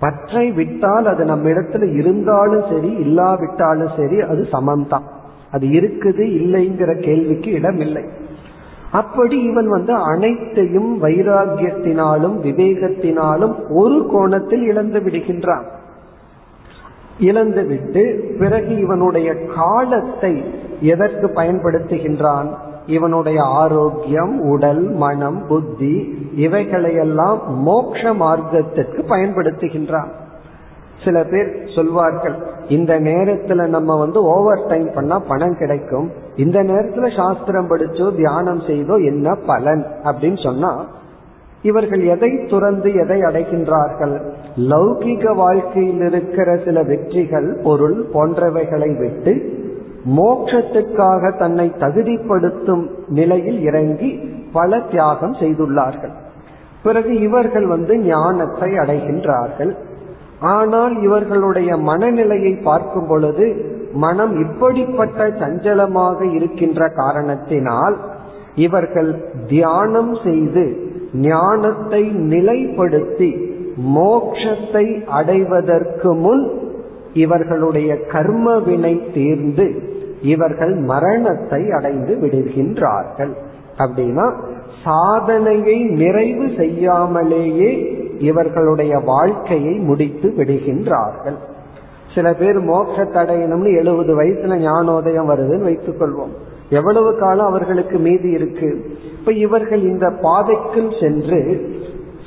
பற்றை விட்டால் அது நம்ம இடத்துல இருந்தாலும் சரி இல்லாவிட்டாலும் சரி அது சமம்தான். அது இருக்குது இல்லைங்கிற கேள்விக்கு இடமில்லை. அப்படி இவன் வந்து அனைத்தையும் வைராகியத்தினாலும் விவேகத்தினாலும் ஒரு கோணத்தில் இழந்து விடுகின்றான். இழந்து விட்டு பிறகு இவனுடைய காலத்தை எதற்கு பயன்படுத்துகின்றான்? இவனுடைய ஆரோக்கியம் உடல் மனம் புத்தி இவைகளையெல்லாம் மோட்ச மார்க்கத்திற்கு பயன்படுத்துகின்றான். சில பேர் சொல்வார்கள் இந்த நேரத்துல நம்ம வந்து ஓவர் டைம் பண்ணா பணம் கிடைக்கும் இந்த நேரத்துல சாஸ்திரம் படிச்சோ தியானம் செய்தோ என்ன பலன் அப்படின்னு சொன்னா இவர்கள் எதை துறந்து எதை அடைகின்றார்கள்? லௌகிக வாழ்க்கையில் இருக்கிற சில வெற்றிகள் பொருள் போன்றவைகளை விட்டு மோட்சத்துக்காக தன்னை தகுதிப்படுத்தும் நிலையில் இறங்கி பல தியாகம் செய்துள்ளார்கள். பிறகு இவர்கள் வந்து ஞானத்தை அடைகின்றார்கள். ஆனால் இவர்களுடைய மனநிலையை பார்க்கும் பொழுது மனம் இப்படிப்பட்ட சஞ்சலமாக இருக்கின்ற காரணத்தினால் இவர்கள் தியானம் செய்து ஞானத்தை நிலைப்படுத்தி மோக்ஷத்தை அடைவதற்கு முன் இவர்களுடைய கர்ம வினை தீர்ந்து இவர்கள் மரணத்தை அடைந்து விடுகின்றார்கள். அப்படின்னா சாதனையை நிறைவு செய்யாமலேயே இவர்களுடைய வாழ்க்கையை முடித்து விடுகின்றார்கள். சில பேர் மோட்சத்தை அடையணும்னு எழுபது வயசுல ஞானோதயம் வருதுன்னு வைத்துக் கொள்வோம். எவ்வளவு காலம் அவர்களுக்கு மீதி இருக்கு? இப்ப இவர்கள் இந்த பாதைக்குள் சென்று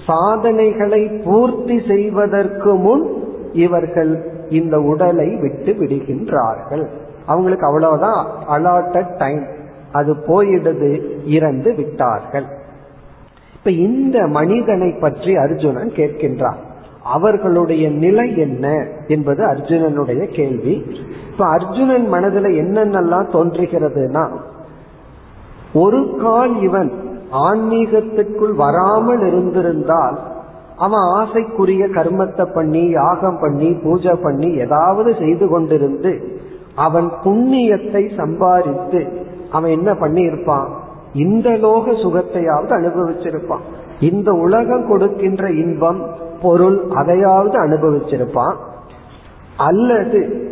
சாதனைகளை பூர்த்தி செய்வதற்கு முன் இவர்கள் இந்த உடலை விட்டு விடுகின்றார்கள். அவங்களுக்கு அவ்வளவுதான் அலாட்டட் டைம் அது போயிடுது இறந்து விட்டார்கள். இப்ப இந்த மனிதனை பற்றி அர்ஜுனன் கேட்கின்றான். அவர்களுடைய நிலை என்ன என்பது அர்ஜுனனுடைய கேள்வி. இப்ப அர்ஜுனன் மனதில் என்னென்னலாம் தோன்றுகிறதுனா ஒரு கால் இவன் ஆன்மீகத்துக்குள் வராமல் இருந்திருந்தால் அவன் ஆசைக்குரிய கர்மத்தை பண்ணி யாகம் பண்ணி பூஜை பண்ணி ஏதாவது செய்து கொண்டிருந்து அவன் புண்ணியத்தை சம்பாதித்து அவன் என்ன பண்ணி இருப்பான் இந்த லோக சுகத்தையாவது அனுபவிச்சிருப்பான். இந்த உலகம் கொடுக்கின்ற இன்பம் பொருள் அதையாவது அனுபவிச்சிருப்பான். அல்லது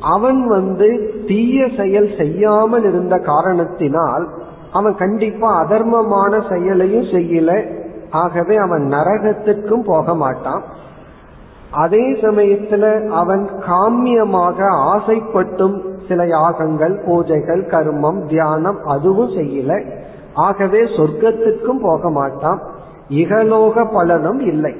அவன் வந்து தீய செயல் செய்யாமல் இருந்த காரணத்தினால் அவன் கண்டிப்பா அதர்மமான செயலையும் செய்யல. ஆகவே அவன் நரகத்துக்கும் போக மாட்டான். அதே சமயத்துல அவன் காமியமாக ஆசைப்பட்டும் சில யாகங்கள் பூஜைகள் கர்மம் தியானம் அதுவும் செய்யல. ஆகவே சொர்க்கத்துக்கும் போக மாட்டான். இகலோக பலனும் இல்லை.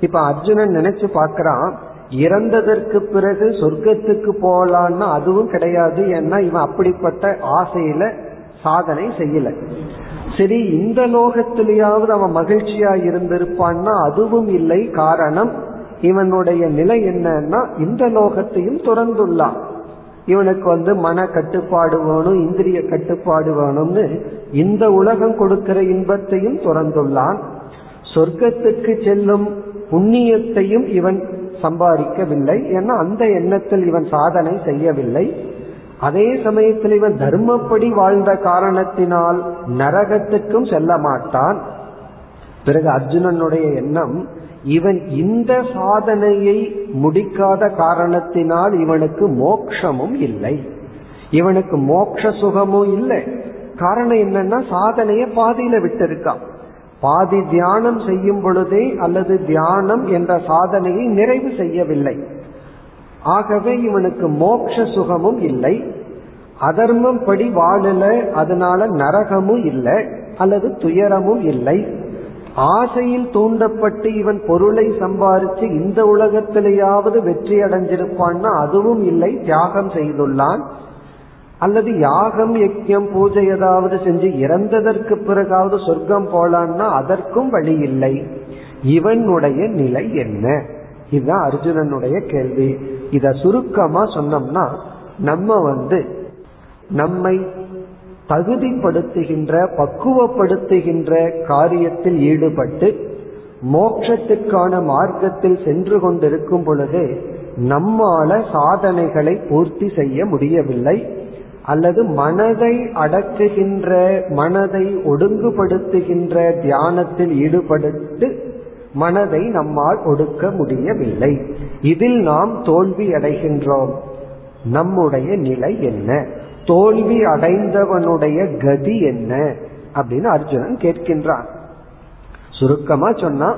இப்ப அர்ஜுனன் நினைச்சு பார்க்கறான் இறந்ததற்கு பிறகு சொர்க்கத்துக்கு போலான்னா அதுவும் கிடையாது. ஏன்னா இவன் அப்படிப்பட்ட ஆசையில சாதனை செய்யல. சரி இந்த லோகத்திலேயாவது அவன் மகிழ்ச்சியா இருந்திருப்பான்னா அதுவும் இல்லை. காரணம் இவனுடைய நிலை என்னன்னா இந்த லோகத்தையும் துறந்துள்ளான். இவனுக்கு வந்து மன கட்டுப்பாடு வேணும் இந்திரிய கட்டுப்பாடு வேணும்னு இந்த உலகம் கொடுக்கிற இன்பத்தையும் துறந்துள்ளான். சொர்க்கத்துக்கு செல்லும் புண்ணியத்தையும் இவன் சம்பாதிக்கவில்லை. ஏன்னா அந்த எண்ணத்தில் இவன் சாதனை செய்யவில்லை. அதே சமயத்தில் இவன் தர்மப்படி வாழ்ந்த காரணத்தினால் நரகத்துக்கும் செல்ல மாட்டான். பிறகு அர்ஜுனனுடைய எண்ணம் இவன் இந்த சாதனையை முடிக்காத காரணத்தினால் இவனுக்கு மோக்ஷமும் இல்லை. இவனுக்கு மோக்ஷ சுகமும் இல்லை. காரணம் என்னன்னா சாதனையை பாதியில விட்டிருக்கான். பாதி தியானம் செய்யும் பொழுதே அல்லது தியானம் என்ற சாதனையை நிறைவு செய்யவில்லை. ஆகவே இவனுக்கு மோக்ஷ சுகமும் இல்லை. அதர்மம் படி வாழல அதனால நரகமும் இல்லை அல்லது துயரமும் இல்லை. ஆசையில் தூண்டப்பட்டு இவன் பொருளை சம்பாரிச்சு இந்த உலகத்திலேயாவது வெற்றி அடைஞ்சிருப்பான்னா அதுவும் இல்லை தியாகம் செய்துள்ளான். அல்லது யாகம் யக்கியம் பூஜை ஏதாவது செஞ்சு இறந்ததற்கு பிறகாவது சொர்க்கம் போலான்னா அதற்கும் வழி இல்லை. இவனுடைய நிலை என்ன? இதுதான் அர்ஜுனனுடைய கேள்வி. இத சுருக்கமா சொன்னோம்னா நம்ம வந்து நம்மை தகுதிப்படுத்துகின்ற பக்குவப்படுத்துகின்ற காரியத்தில் ஈடுபட்டு மோட்சத்திற்கான மார்க்கத்தில் சென்று கொண்டிருக்கும் பொழுது நம்மால சாதனைகளை பூர்த்தி செய்ய முடியவில்லை. அல்லது மனதை அடக்குகின்ற மனதை ஒடுங்குபடுத்துகின்ற தியானத்தில் ஈடுபடுத்து மனதை நம்மால் ஒடுக்க முடியவில்லை. இதில் நாம் தோல்வி அடைகின்றோம். நம்முடைய நிலை என்ன? தோல்வி அடைந்தவனுடைய கதி என்ன? அப்படின்னு அர்ஜுனன் கேட்கின்றான். சுருக்கமா சொன்னா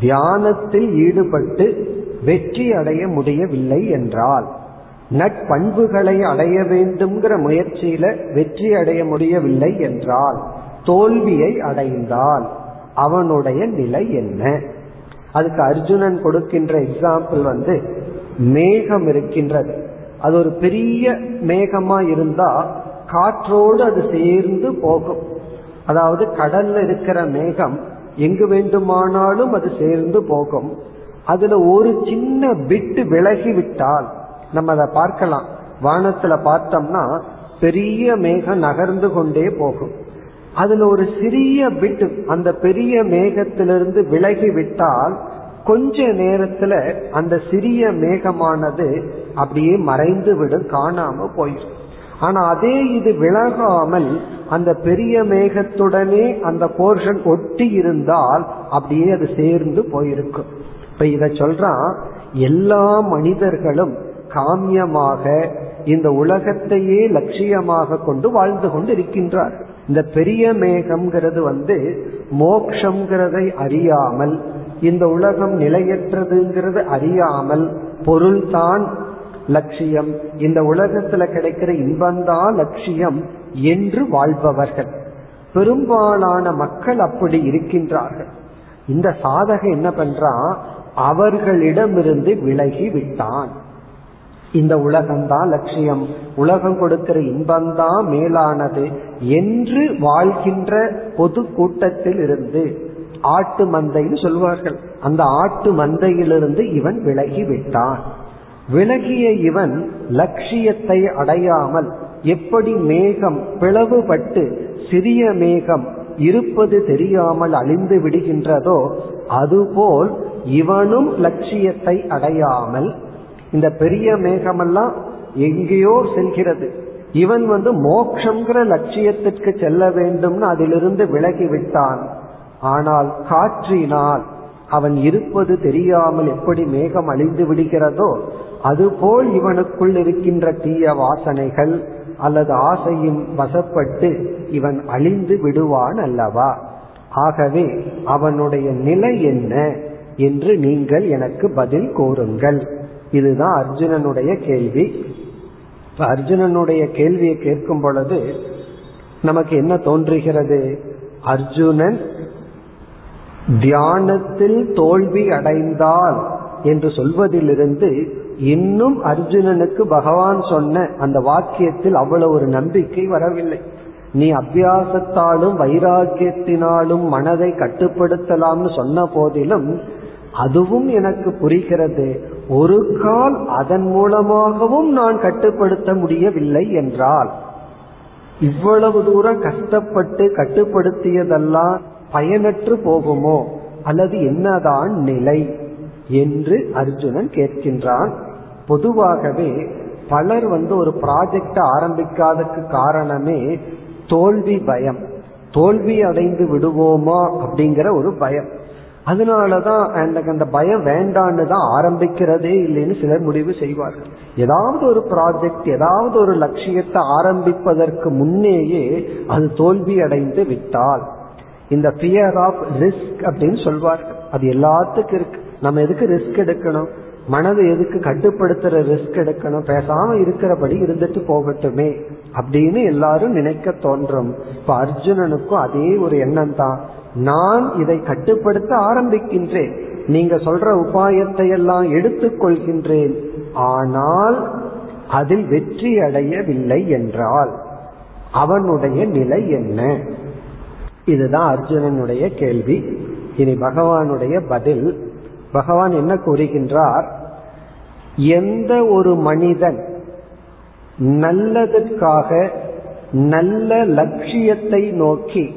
தியானத்தில் ஈடுபட்டு வெற்றி அடைய முடியவில்லை என்றால் நட்பண்புகளை அடைய வேண்டும்ங்கிற முயற்சியில வெற்றி அடைய முடியவில்லை என்றால் தோல்வியை அடைந்தால் அவனுடைய நிலை என்ன? அதுக்கு அர்ஜுனன் கொடுக்கின்ற எக்ஸாம்பிள் வந்து மேகம் இருக்கின்றது. அது ஒரு பெரிய மேகமா இருந்தா காற்றோடு அது சேர்ந்து போகும். அதாவது கடல்ல இருக்கிற மேகம் எங்கு வேண்டுமானாலும் அது சேர்ந்து போகும். அதுல ஒரு சின்ன பிட்டு விலகி விட்டால் நம்ம அதை பார்க்கலாம். வானத்துல பார்த்தோம்னா பெரிய மேகம் நகர்ந்து கொண்டே போகும். அதுல ஒரு சிறிய பிட்டு அந்த பெரிய மேகத்திலிருந்து விலகி விட்டால் கொஞ்ச நேரத்துல அந்த சிறிய மேகமானது அப்படியே மறைந்து விடும் காணாம போயிடும் ஆனா அதே இது விலகாமல் அந்த பெரிய மேகத்துடனே அந்த போர்ஷன் ஒட்டி இருந்தால் அப்படியே அது சேர்ந்து போயிருக்கும் இப்ப இத சொல்றான் எல்லா மனிதர்களும் காமியமாக இந்த உலகத்தையே லட்சியமாக கொண்டு வாழ்ந்து கொண்டு இருக்கின்றார் இந்த பெரிய மேகம்ங்கிறது வந்து மோக்ஷங்கிறதை அறியாமல் இந்த உலகம் நிலையற்றதுங்கிறது அறியாமல் பொருள்தான் லட்சியம். இந்த உலகத்துல கிடைக்கிற இன்பந்தான் லட்சியம் என்று வாழ்பவர்கள். பெரும்பாலான மக்கள் அப்படி இருக்கின்றார்கள். இந்த சாதக என்ன பண்றான் அவர்களிடமிருந்து விலகி விட்டான். இந்த உலகம்தான் லட்சியம். உலகம் கொடுக்கிற இன்பம்தான் மேலானது என்று வாழ்கின்ற பொது கூட்டத்தில் இருந்து ஆட்டு மந்தைன்னு சொல்வார்கள். அந்த ஆட்டு மந்தையிலிருந்து இவன் விலகி விட்டான். விலகிய இவன் லட்சியத்தை அடையாமல் எப்படி மேகம் பிளவுபட்டு சிறிய மேகம் இருப்பது தெரியாமல் அழிந்து விடுகின்றதோ அதுபோல் இவனும் லட்சியத்தை அடையாமல் இந்த பெரிய மேகமெல்லாம் எங்கேயோ செல்கிறது. இவன் வந்து மோக்ஷங்கிற லட்சியத்திற்கு செல்ல வேண்டும்னு அதிலிருந்து விலகி விட்டான் ஆனால் காற்றினால் அவன் இருப்பது தெரியாமல் எப்படி மேகம் அழிந்து விடுகிறதோ அதுபோல் இவனுக்குள் இருக்கின்ற தீய வாசனைகள் அல்லது ஆசையும் வசப்பட்டு இவன் அழிந்து விடுவான் அல்லவா? ஆகவே அவனுடைய நிலை என்ன என்று நீங்கள் எனக்கு பதில் கூறுங்கள். இதுதான் அர்ஜுனனுடைய கேள்வி. அர்ஜுனனுடைய கேள்வியை கேட்கும் பொழுது நமக்கு என்ன தோன்றுகிறது? அர்ஜுனன் தியானத்தில் தோல்வி அடைந்தால் என்று சொல்வதிலிருந்து இன்னும் அர்ஜுனனுக்கு பகவான் சொன்ன அந்த வாக்கியத்தில் அவ்வளவு ஒரு நம்பிக்கை வரவில்லை. நீ அபியாசத்தாலும் வைராக்கியத்தினாலும் மனதை கட்டுப்படுத்தலாம்னு சொன்ன போதிலும் அதுவும் எனக்கு புரிகிறது. ஒரு கால் அதன் மூலமாகவும் நான் கட்டுப்படுத்த முடியவில்லை என்றால் இவ்வளவு தூரம் கஷ்டப்பட்டு கட்டுப்படுத்தியதெல்லாம் பயனற்று போகுமோ? அல்லது என்னதான் நிலை? என்று அர்ஜுனன் கேட்கின்றான். பொதுவாகவே பலர் வந்து ஒரு ப்ராஜெக்ட் ஆரம்பிக்காததுக்கு காரணமே தோல்வி பயம். தோல்வி அடைந்து விடுவோமா அப்படிங்கிற ஒரு பயம். அதனாலதான் எனக்கு அந்த பயம் வேண்டான்னு தான் ஆரம்பிக்கிறதே இல்லைன்னு சிலர் முடிவு செய்வார்கள். ஏதாவது ஒரு ப்ராஜெக்ட் ஏதாவது ஒரு லட்சியத்தை ஆரம்பிப்பதற்கு முன்னேயே அது தோல்வி அடைந்து விட்டால் இந்த பியர் ஆஃப் ரிஸ்க் அப்படின்னு சொல்வார்கள். அது எல்லாத்துக்கும் இருக்கு. நம்ம எதுக்கு ரிஸ்க் எடுக்கணும்? மனதை எதுக்கு கட்டுப்படுத்துற ரிஸ்க் எடுக்கணும்? பேசாம இருக்கிறபடி இருந்துட்டு போகட்டுமே அப்படின்னு எல்லாரும் நினைக்க தோன்றும். இப்ப அர்ஜுனனுக்கும் அதே ஒரு எண்ணம் தான் நான் இதை கட்டுப்படுத்த ஆரம்பிக்கின்றேன். நீங்க சொல்ற உபாயத்தை எல்லாம் எடுத்துக்கொள்கின்றேன் ஆனால் அதில் வெற்றி அடையவில்லை என்றால் அவனுடைய நிலை என்ன? இதுதான் அர்ஜுனனுடைய கேள்வி. இனி பகவானுடைய பதில். பகவான் என்ன கூறுகின்றார்? எந்த ஒரு மனிதன் நல்லதற்காக நல்ல லட்சியத்தை நோக்கி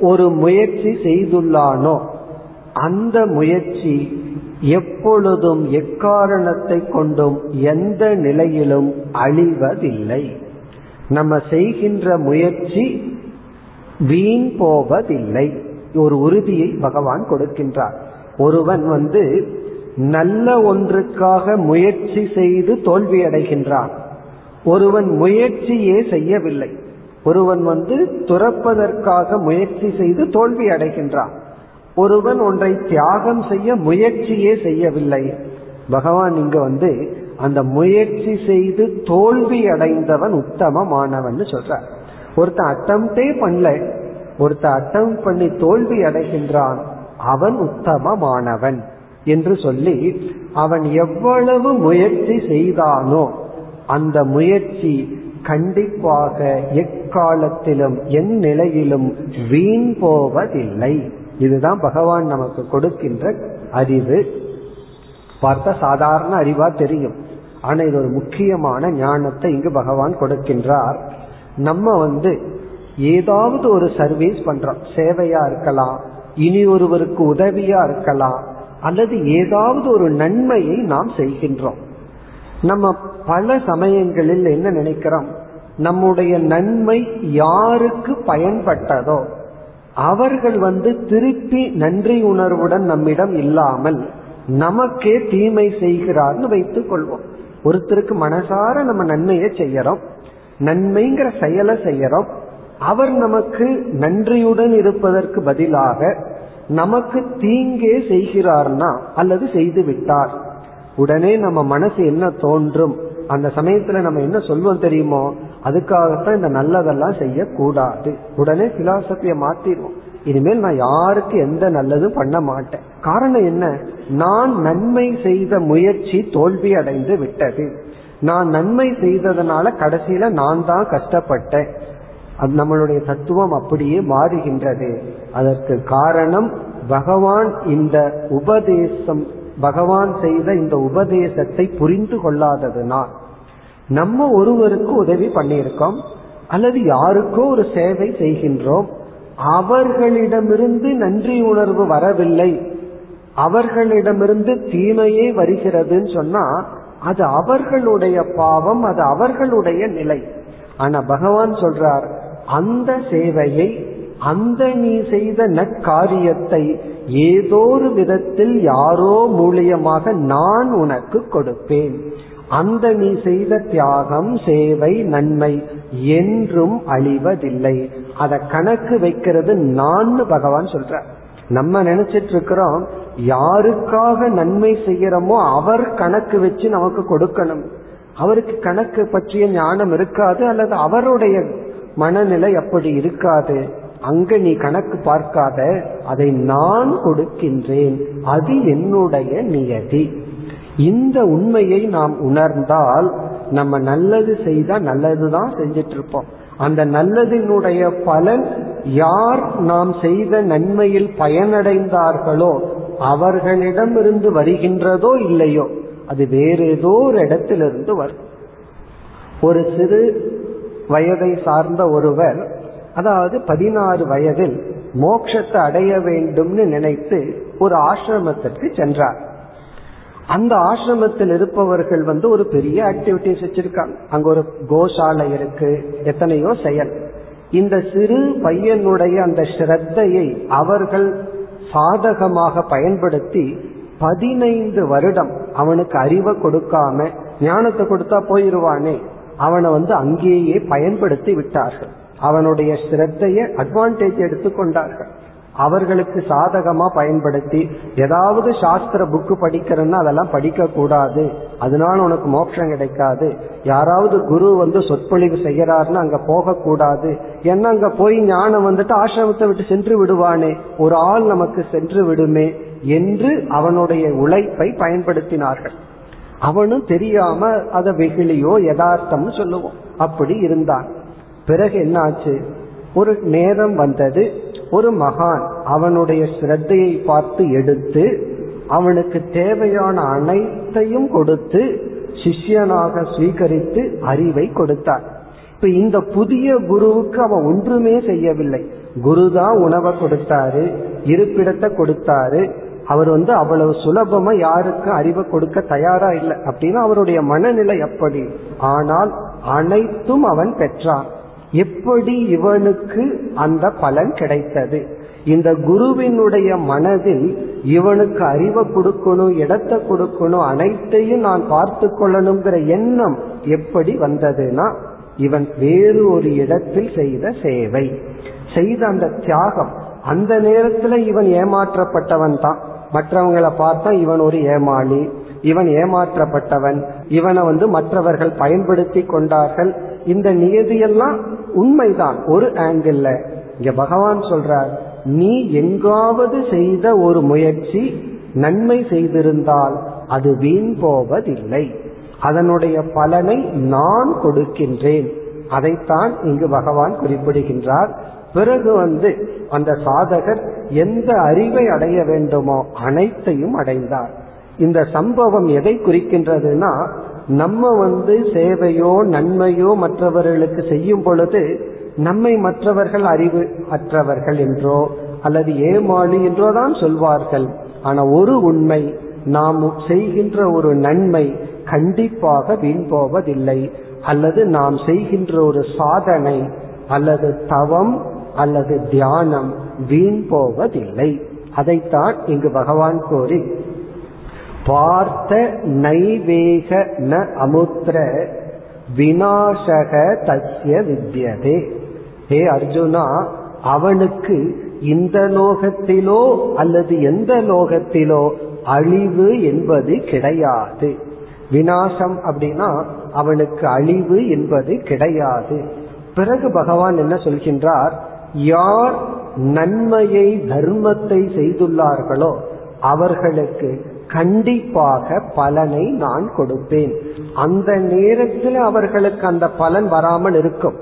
ஒரு முயற்சி செய்துள்ளானோ அந்த முயற்சி எப்பொழுதும் எக்காரணத்தை கொண்டும் எந்த நிலையிலும் அழிவதில்லை. நம்ம செய்கின்ற முயற்சி வீண் போவதில்லை. ஒரு உறுதியை பகவான் கொடுக்கின்றார். ஒருவன் வந்து நல்ல ஒன்றுக்காக முயற்சி செய்து தோல்வி அடைகின்றான் ஒருவன் முயற்சியே செய்யவில்லை. ஒருவன் வந்து துறப்பதற்காக முயற்சி செய்து தோல்வி அடைகின்றான் ஒருவன் ஒன்றை தியாகம் செய்ய முயற்சியே செய்யவில்லை. பகவான் இங்க வந்து அந்த முயற்சி செய்து தோல்வி அடைந்தவன் உத்தமமானவன் சொல்றார். ஒருத்தன் அட்டம்டே பண்ணல ஒருத்தன் அட்டம் பண்ணி தோல்வி அடைகின்றான் அவன் உத்தமமானவன். என்று சொல்லி அவன் எவ்வளவு முயற்சி செய்தானோ அந்த முயற்சி கண்டிப்பாக எக்காலத்திலும் என் நிலையிலும் வீண் போவதில்லை. இதுதான் பகவான் நமக்கு கொடுக்கின்ற அறிவு. பார்த்தா சாதாரண அறிவா தெரியும். ஆனா இது ஒரு முக்கியமான ஞானத்தை இங்கு பகவான் கொடுக்கின்றார். நம்ம வந்து ஏதாவது ஒரு சர்வீஸ் பண்றோம். சேவையா இருக்கலாம். இனி ஒருவருக்கு உதவியா இருக்கலாம். அல்லது ஏதாவது ஒரு நன்மையை நாம் செய்கின்றோம். நம்ம பல சமயங்களில் என்ன நினைக்கிறோம்? நம்முடைய நன்மை யாருக்கு பயன்பட்டதோ அவர்கள் வந்து திருப்பி நன்றி உணர்வுடன் நம்மிடம் இல்லாமல் நமக்கே தீமை செய்கிறார்னு வைத்துக் கொள்வோம். ஒருத்தருக்கு மனசார நம்ம நன்மையை செய்யறோம் நன்மைங்கிற செயலை செய்யறோம் அவர் நமக்கு நன்றியுடன் இருப்பதற்கு பதிலாக நமக்கு தீங்கே செய்கிறார்னா அல்லது செய்து விட்டார். உடனே நம்ம மனசு என்ன தோன்றும்? அந்த சமயத்துல நம்ம என்ன சொல்வோம் தெரியுமோ? அதுக்காகத்தான் இந்த நல்லதெல்லாம் செய்யக்கூடாது. உடனே பிலாசபிய மாத்திடுவோம். இனிமேல் நான் யாருக்கு எந்த நல்லதும் பண்ண மாட்டேன். காரணம் என்ன? நான் நன்மை செய்த முயற்சி தோல்வி அடைந்து விட்டது. நான் நன்மை செய்ததுனால கடைசியில நான் தான் கஷ்டப்பட்டேன். அது நம்மளுடைய தத்துவம் அப்படியே மாறுகின்றது. அதற்கு காரணம் பகவான் இந்த உபதேசம் பகவான் செய்த இந்த உபதேசத்தை புரிந்து கொள்ளாததுனால். நம்ம ஒருவருக்கு உதவி பண்ணியிருக்கோம் அல்லது யாருக்கோ ஒரு சேவை செய்கின்றோம் அவர்களிடமிருந்து நன்றி உணர்வு வரவில்லை. அவர்களிடமிருந்து தீமையே வருகிறதுன்னு சொன்னா அது அவர்களுடைய பாவம் அது அவர்களுடைய நிலை. ஆனா பகவான் சொல்றார் அந்த சேவையை அந்த நீ செய்த நற்காரியத்தை ஏதோ ஒரு விதத்தில் யாரோ மூலியமாக நான் உனக்கு கொடுப்பேன். அந்த நீ செய்த தியாகம் சேவை நன்மை என்றும் அழிவதில்லை. அத கணக்கு வைக்கிறது நான் பகவான் சொல்ற நம்ம நினைச்சிட்டு இருக்கிறோம் யாருக்காக நன்மை செய்யறோமோ அவர் கணக்கு வச்சு நமக்கு கொடுக்கணும். அவருக்கு கணக்கு பற்றிய ஞானம் இருக்காது அல்லது அவருடைய மனநிலை அப்படி இருக்காது. அங்க நீ கணக்கு பார்க்காத அதை நான் கொடுக்கின்றேன். அது என்னுடைய நியதி. இந்த உண்மையை நாம் உணர்ந்தால் நம்ம நல்லது செய்தா நல்லதுதான் செஞ்சிட்டு இருப்போம் அந்த நல்லதினுடைய பலன் யார் நாம் செய்த நன்மையில் பயனடைந்தார்களோ அவர்களிடமிருந்து வருகின்றதோ இல்லையோ அது வேற ஏதோ ஒரு இடத்திலிருந்து வரும். ஒரு சிறு வயதை சார்ந்த ஒருவர் அதாவது பதினாறு வயதில் மோட்சத்தை அடைய வேண்டும்னு நினைத்து ஒரு ஆசிரமத்திற்கு சென்றார். அந்த ஆசிரமத்தில் இருப்பவர்கள் வந்து ஒரு பெரிய ஆக்டிவிட்டிஸ் வச்சிருக்காங்க. அங்க ஒரு கோசாலை இருக்கு எத்தனையோ செயல். இந்த சிறு பையனுடைய அந்த ஸ்ரத்தையை அவர்கள் சாதகமாக பயன்படுத்தி பதினைந்து வருடம் அவனுக்கு அறிவை கொடுக்காம ஞானத்தை கொடுத்தா போயிருவானே அவனை வந்து அங்கேயே பயன்படுத்தி விட்டார்கள். அவனுடைய சிரத்தைய அட்வான்டேஜ் எடுத்துக்கொண்டார்கள். அவர்களுக்கு சாதகமா பயன்படுத்தி ஏதாவது சாஸ்திர புக்கு படிக்கிறன்னா அதெல்லாம் படிக்க கூடாது அதனால உனக்கு மோட்சம் கிடைக்காது. யாராவது குரு வந்து சொற்பொழிவு செய்யறாருன்னு அங்க போகக்கூடாது. ஏன்னா அங்க போய் ஞானம் வந்துட்டு ஆசிரமத்தை விட்டு சென்று விடுவானே? ஒரு ஆள் நமக்கு சென்று விடுமே என்று அவனுடைய உழைப்பை பயன்படுத்தினார்கள். அவனும் தெரியாம அதை வெகுளியோ யதார்த்தம்னு சொல்லுவோம். அப்படி இருந்தான். பிறகு என்ன ஆச்சு ஒரு நேரம் வந்தது. ஒரு மகான் அவனுடைய ஸ்ரத்தையை பார்த்து எடுத்து அவனுக்கு தேவையான அனைத்தையும் கொடுத்து சிஷ்யனாக ஸ்வீகரித்து அறிவை கொடுத்தார். இப்ப இந்த புதிய குருவுக்கு அவன் ஒன்றுமே செய்யவில்லை. குருதான் உணவை கொடுத்தாரு இருப்பிடத்தை கொடுத்தாரு. அவர் வந்து அவ்வளவு சுலபமா யாருக்கும் அறிவை கொடுக்க தயாரா இல்லை. அப்படின்னா அவருடைய மனநிலை அப்படி. ஆனால் அனைத்தும் அவன் பெற்றான். எப்படி இவனுக்கு அந்த பலன் கிடைத்தது? இந்த குருவினுடைய மனதில் இவனுக்கு அறிவை கொடுக்கணும் இடத்தை கொடுக்கணும் அனைத்தையும் நான் பார்த்து கொள்ளணுங்கிற எண்ணம் எப்படி வந்ததுன்னா இவன் வேறு ஒரு இடத்தில் செய்த சேவை. செய்த அந்த தியாகம். அந்த நேரத்துல இவன் ஏமாற்றப்பட்டவன் தான். மற்றவங்களை பார்த்தா இவன் ஒரு ஏமாளி. இவன் ஏமாற்றப்பட்டவன். இவனை வந்து மற்றவர்கள் பயன்படுத்தி கொண்டார்கள். இந்த நியதியெல்லாம் உண்மைதான். ஒரு ஆங்கிள் இங்க பகவான் சொல்றார் நீ எங்காவது செய்த ஒரு முயற்சி நன்மை செய்திருந்தால் அது வீண் போவதில்லை. அதனுடைய பலனை நான் கொடுக்கின்றேன். அதைத்தான் இங்கு பகவான் குறிப்பிடுகின்றார். பிறகு வந்து அந்த சாதகர் எந்த அறிவை அடைய வேண்டுமோ அனைத்தையும் அடைந்தார். இந்த சம்பவம் எதை குறிக்கின்றதுன்னா நம்ம வந்து சேவையோ நன்மையோ மற்றவர்களுக்கு செய்யும் பொழுது நம்மை மற்றவர்கள் அறிவு அற்றவர்கள் என்றோ அல்லது ஏமாளி என்றோ தான் சொல்வார்கள். ஆனா ஒரு உண்மை நாம் செய்கின்ற ஒரு நன்மை கண்டிப்பாக வீண் போவதில்லை. அல்லது நாம் செய்கின்ற ஒரு சாதனை அல்லது தவம் அல்லது தியானம் வீண் போவதில்லை. அதைத்தான் இங்கு பகவான் கோரி பார்த்த நைவேக ந அமுத்திர வினாசக தஸ்ய வித்யதே. ஹே அர்ஜுனா அவனுக்கு இந்த லோகத்திலோ அல்லது எந்த லோகத்திலோ அழிவு என்பது கிடையாது. வினாசம் அப்படின்னா அவனுக்கு அழிவு என்பது கிடையாது. பிறகு பகவான் என்ன சொல்கின்றார்? யார் நன்மையை தர்மத்தை செய்துள்ளார்களோ அவர்களுக்கு கண்டிப்பாக பலனை நான் கொடுப்பேன். அந்த நேரத்தில் அவர்களுக்கு அந்த பலன் வராமல் இருக்கும்.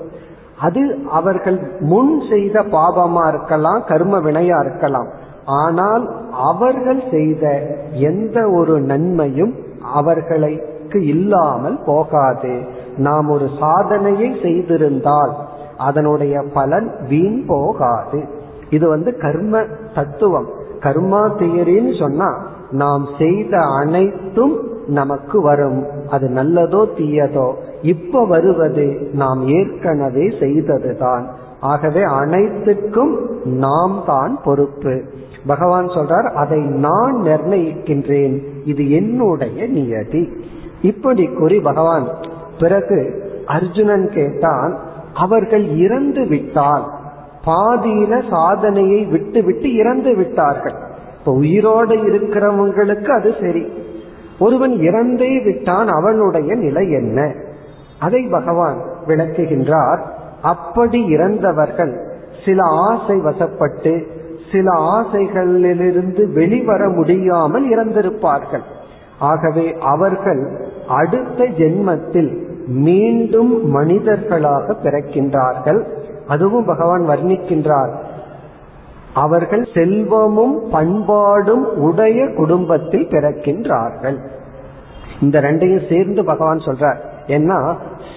அது அவர்கள் முன் செய்த பாபமா இருக்கலாம் கர்ம வினையா இருக்கலாம். ஆனால் அவர்கள் செய்த எந்த ஒரு நன்மையும் அவர்களுக்கு இல்லாமல் போகாது. நாம் ஒரு சாதனையை செய்திருந்தால் அதனுடைய பலன் வீண் போகாது. இது வந்து கர்ம தத்துவம். கர்மா தியரின்னு சொன்னா நாம் செய்த அனைத்தும் நமக்கு வரும். அது நல்லதோ தீயதோ. இப்ப வருவது நாம் ஏற்கனவே செய்ததுதான். ஆகவே அனைத்துக்கும் நாம் தான் பொறுப்பு. பகவான் சொல்றார் அதை நான் நிர்ணயிக்கின்றேன். இது என்னுடைய நியதி. இப்படி கூறி பகவான் பிறகு அர்ஜுனன் கேட்டான் அவர்கள் இறந்து விட்டால் பாதியில சாதனையை விட்டு விட்டு இறந்து விட்டார்கள் இப்ப உயிரோடு இருக்கிறவங்களுக்கு அது சரி. ஒருவன் இறந்தே விட்டான் அவனுடைய நிலை என்ன? அதை பகவான் விளக்குகின்றார். அப்படி இறந்தவர்கள் சில ஆசை வசப்பட்டு சில ஆசைகளிலிருந்து வெளிவர முடியாமல் இறந்திருப்பார்கள். ஆகவே அவர்கள் அடுத்த ஜென்மத்தில் மீண்டும் மனிதர்களாக பிறக்கின்றார்கள். அதுவும் பகவான் வர்ணிக்கின்றார். அவர்கள் செல்வமும் பண்பாடும் உடைய குடும்பத்தில் பிறக்கின்றார்கள். இந்த ரெண்டையும் சேர்ந்து பகவான் சொல்றார். ஏன்னா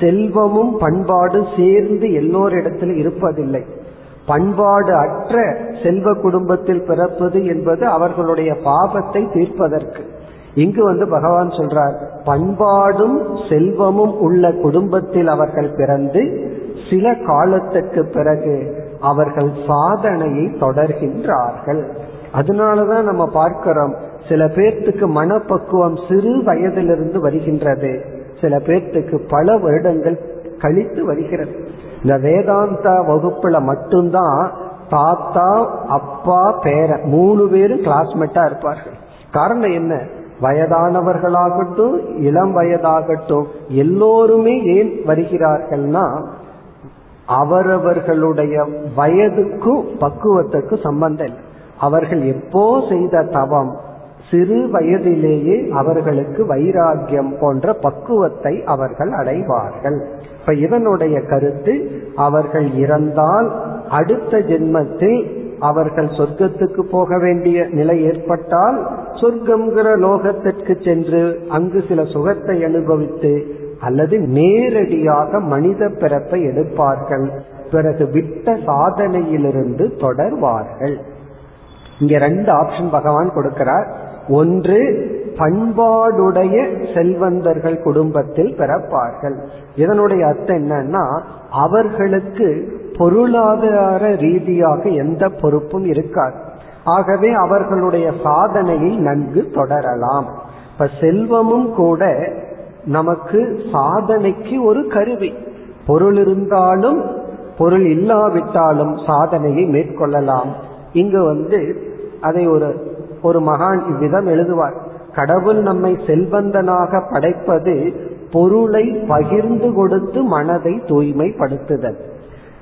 செல்வமும் பண்பாடும் சேர்ந்து எல்லோரிடத்திலும் இருப்பதில்லை. பண்பாடு அற்ற செல்வ குடும்பத்தில் பிறப்பது என்பது அவர்களுடைய பாவத்தை தீர்ப்பதற்கு. இங்கு வந்து பகவான் சொல்றார் பண்பாடும் செல்வமும் உள்ள குடும்பத்தில் அவர்கள் பிறந்து சில காலத்துக்கு பிறகு அவர்கள் சாதனையை தொடர்கின்றார்கள். அதனாலதான் நம்ம பார்க்கிறோம் சில பேர்த்துக்கு மனப்பக்குவம் சிறு வயதிலிருந்து வருகின்றது. சில பேர்த்துக்கு பல வருடங்கள் கழித்து வருகிறது. இந்த வேதாந்த வகுப்புல மட்டும்தான் தாத்தா அப்பா பேர மூணு பேரும் கிளாஸ்மேட்டா இருப்பார்கள். காரணம் என்ன? வயதானவர்களாகட்டும் இளம் வயதாகட்டும் எல்லோருமே ஏன் வருகிறார்கள்னா அவரவர்களுடைய வயதுக்கும் பக்குவத்துக்கு சம்பந்தம் இல்லை. அவர்கள் எப்போ செய்த தவம் சிறு வயதிலேயே அவர்களுக்கு வைராக்கியம் போன்ற பக்குவத்தை அவர்கள் அடைவார்கள். இப்ப இதனுடைய கருத்து அவர்கள் இறந்தால் அடுத்த ஜென்மத்தில் அவர்கள் சொர்க்கத்துக்கு போக வேண்டிய நிலை ஏற்பட்டால் சொர்க்கம்ங்கிற லோகத்திற்கு சென்று அங்கு சில சுகத்தை அனுபவித்து அல்லது நேரடியாக மனித பிறப்பை எடுப்பார்கள். பிறகு விட்ட சாதனையிலிருந்து தொடர்வார்கள். இங்க ரெண்டு ஆப்ஷன் பகவான் கொடுக்கிறார். ஒன்று பண்பாடுடைய செல்வந்தர்கள் குடும்பத்தில் பிறப்பார்கள். இதனுடைய அர்த்தம் என்னன்னா அவர்களுக்கு பொருளாதார ரீதியாக எந்த பொறுப்பும் இருக்காது. ஆகவே அவர்களுடைய சாதனையை நன்கு தொடரலாம். இப்ப செல்வமும் கூட நமக்கு சாதனைக்கு ஒரு கருவி. பொருள் இருந்தாலும் பொருள் இல்லாவிட்டாலும் சாதனையை மேற்கொள்ளலாம். இங்கு வந்து அதை ஒரு ஒரு மகான் இவ்விதம் எழுதுவார். கடவுள் நம்மை செல்வந்தனாக படைப்பது பொருளை பகிர்ந்து கொடுத்து மனதை தூய்மைப்படுத்துதல்.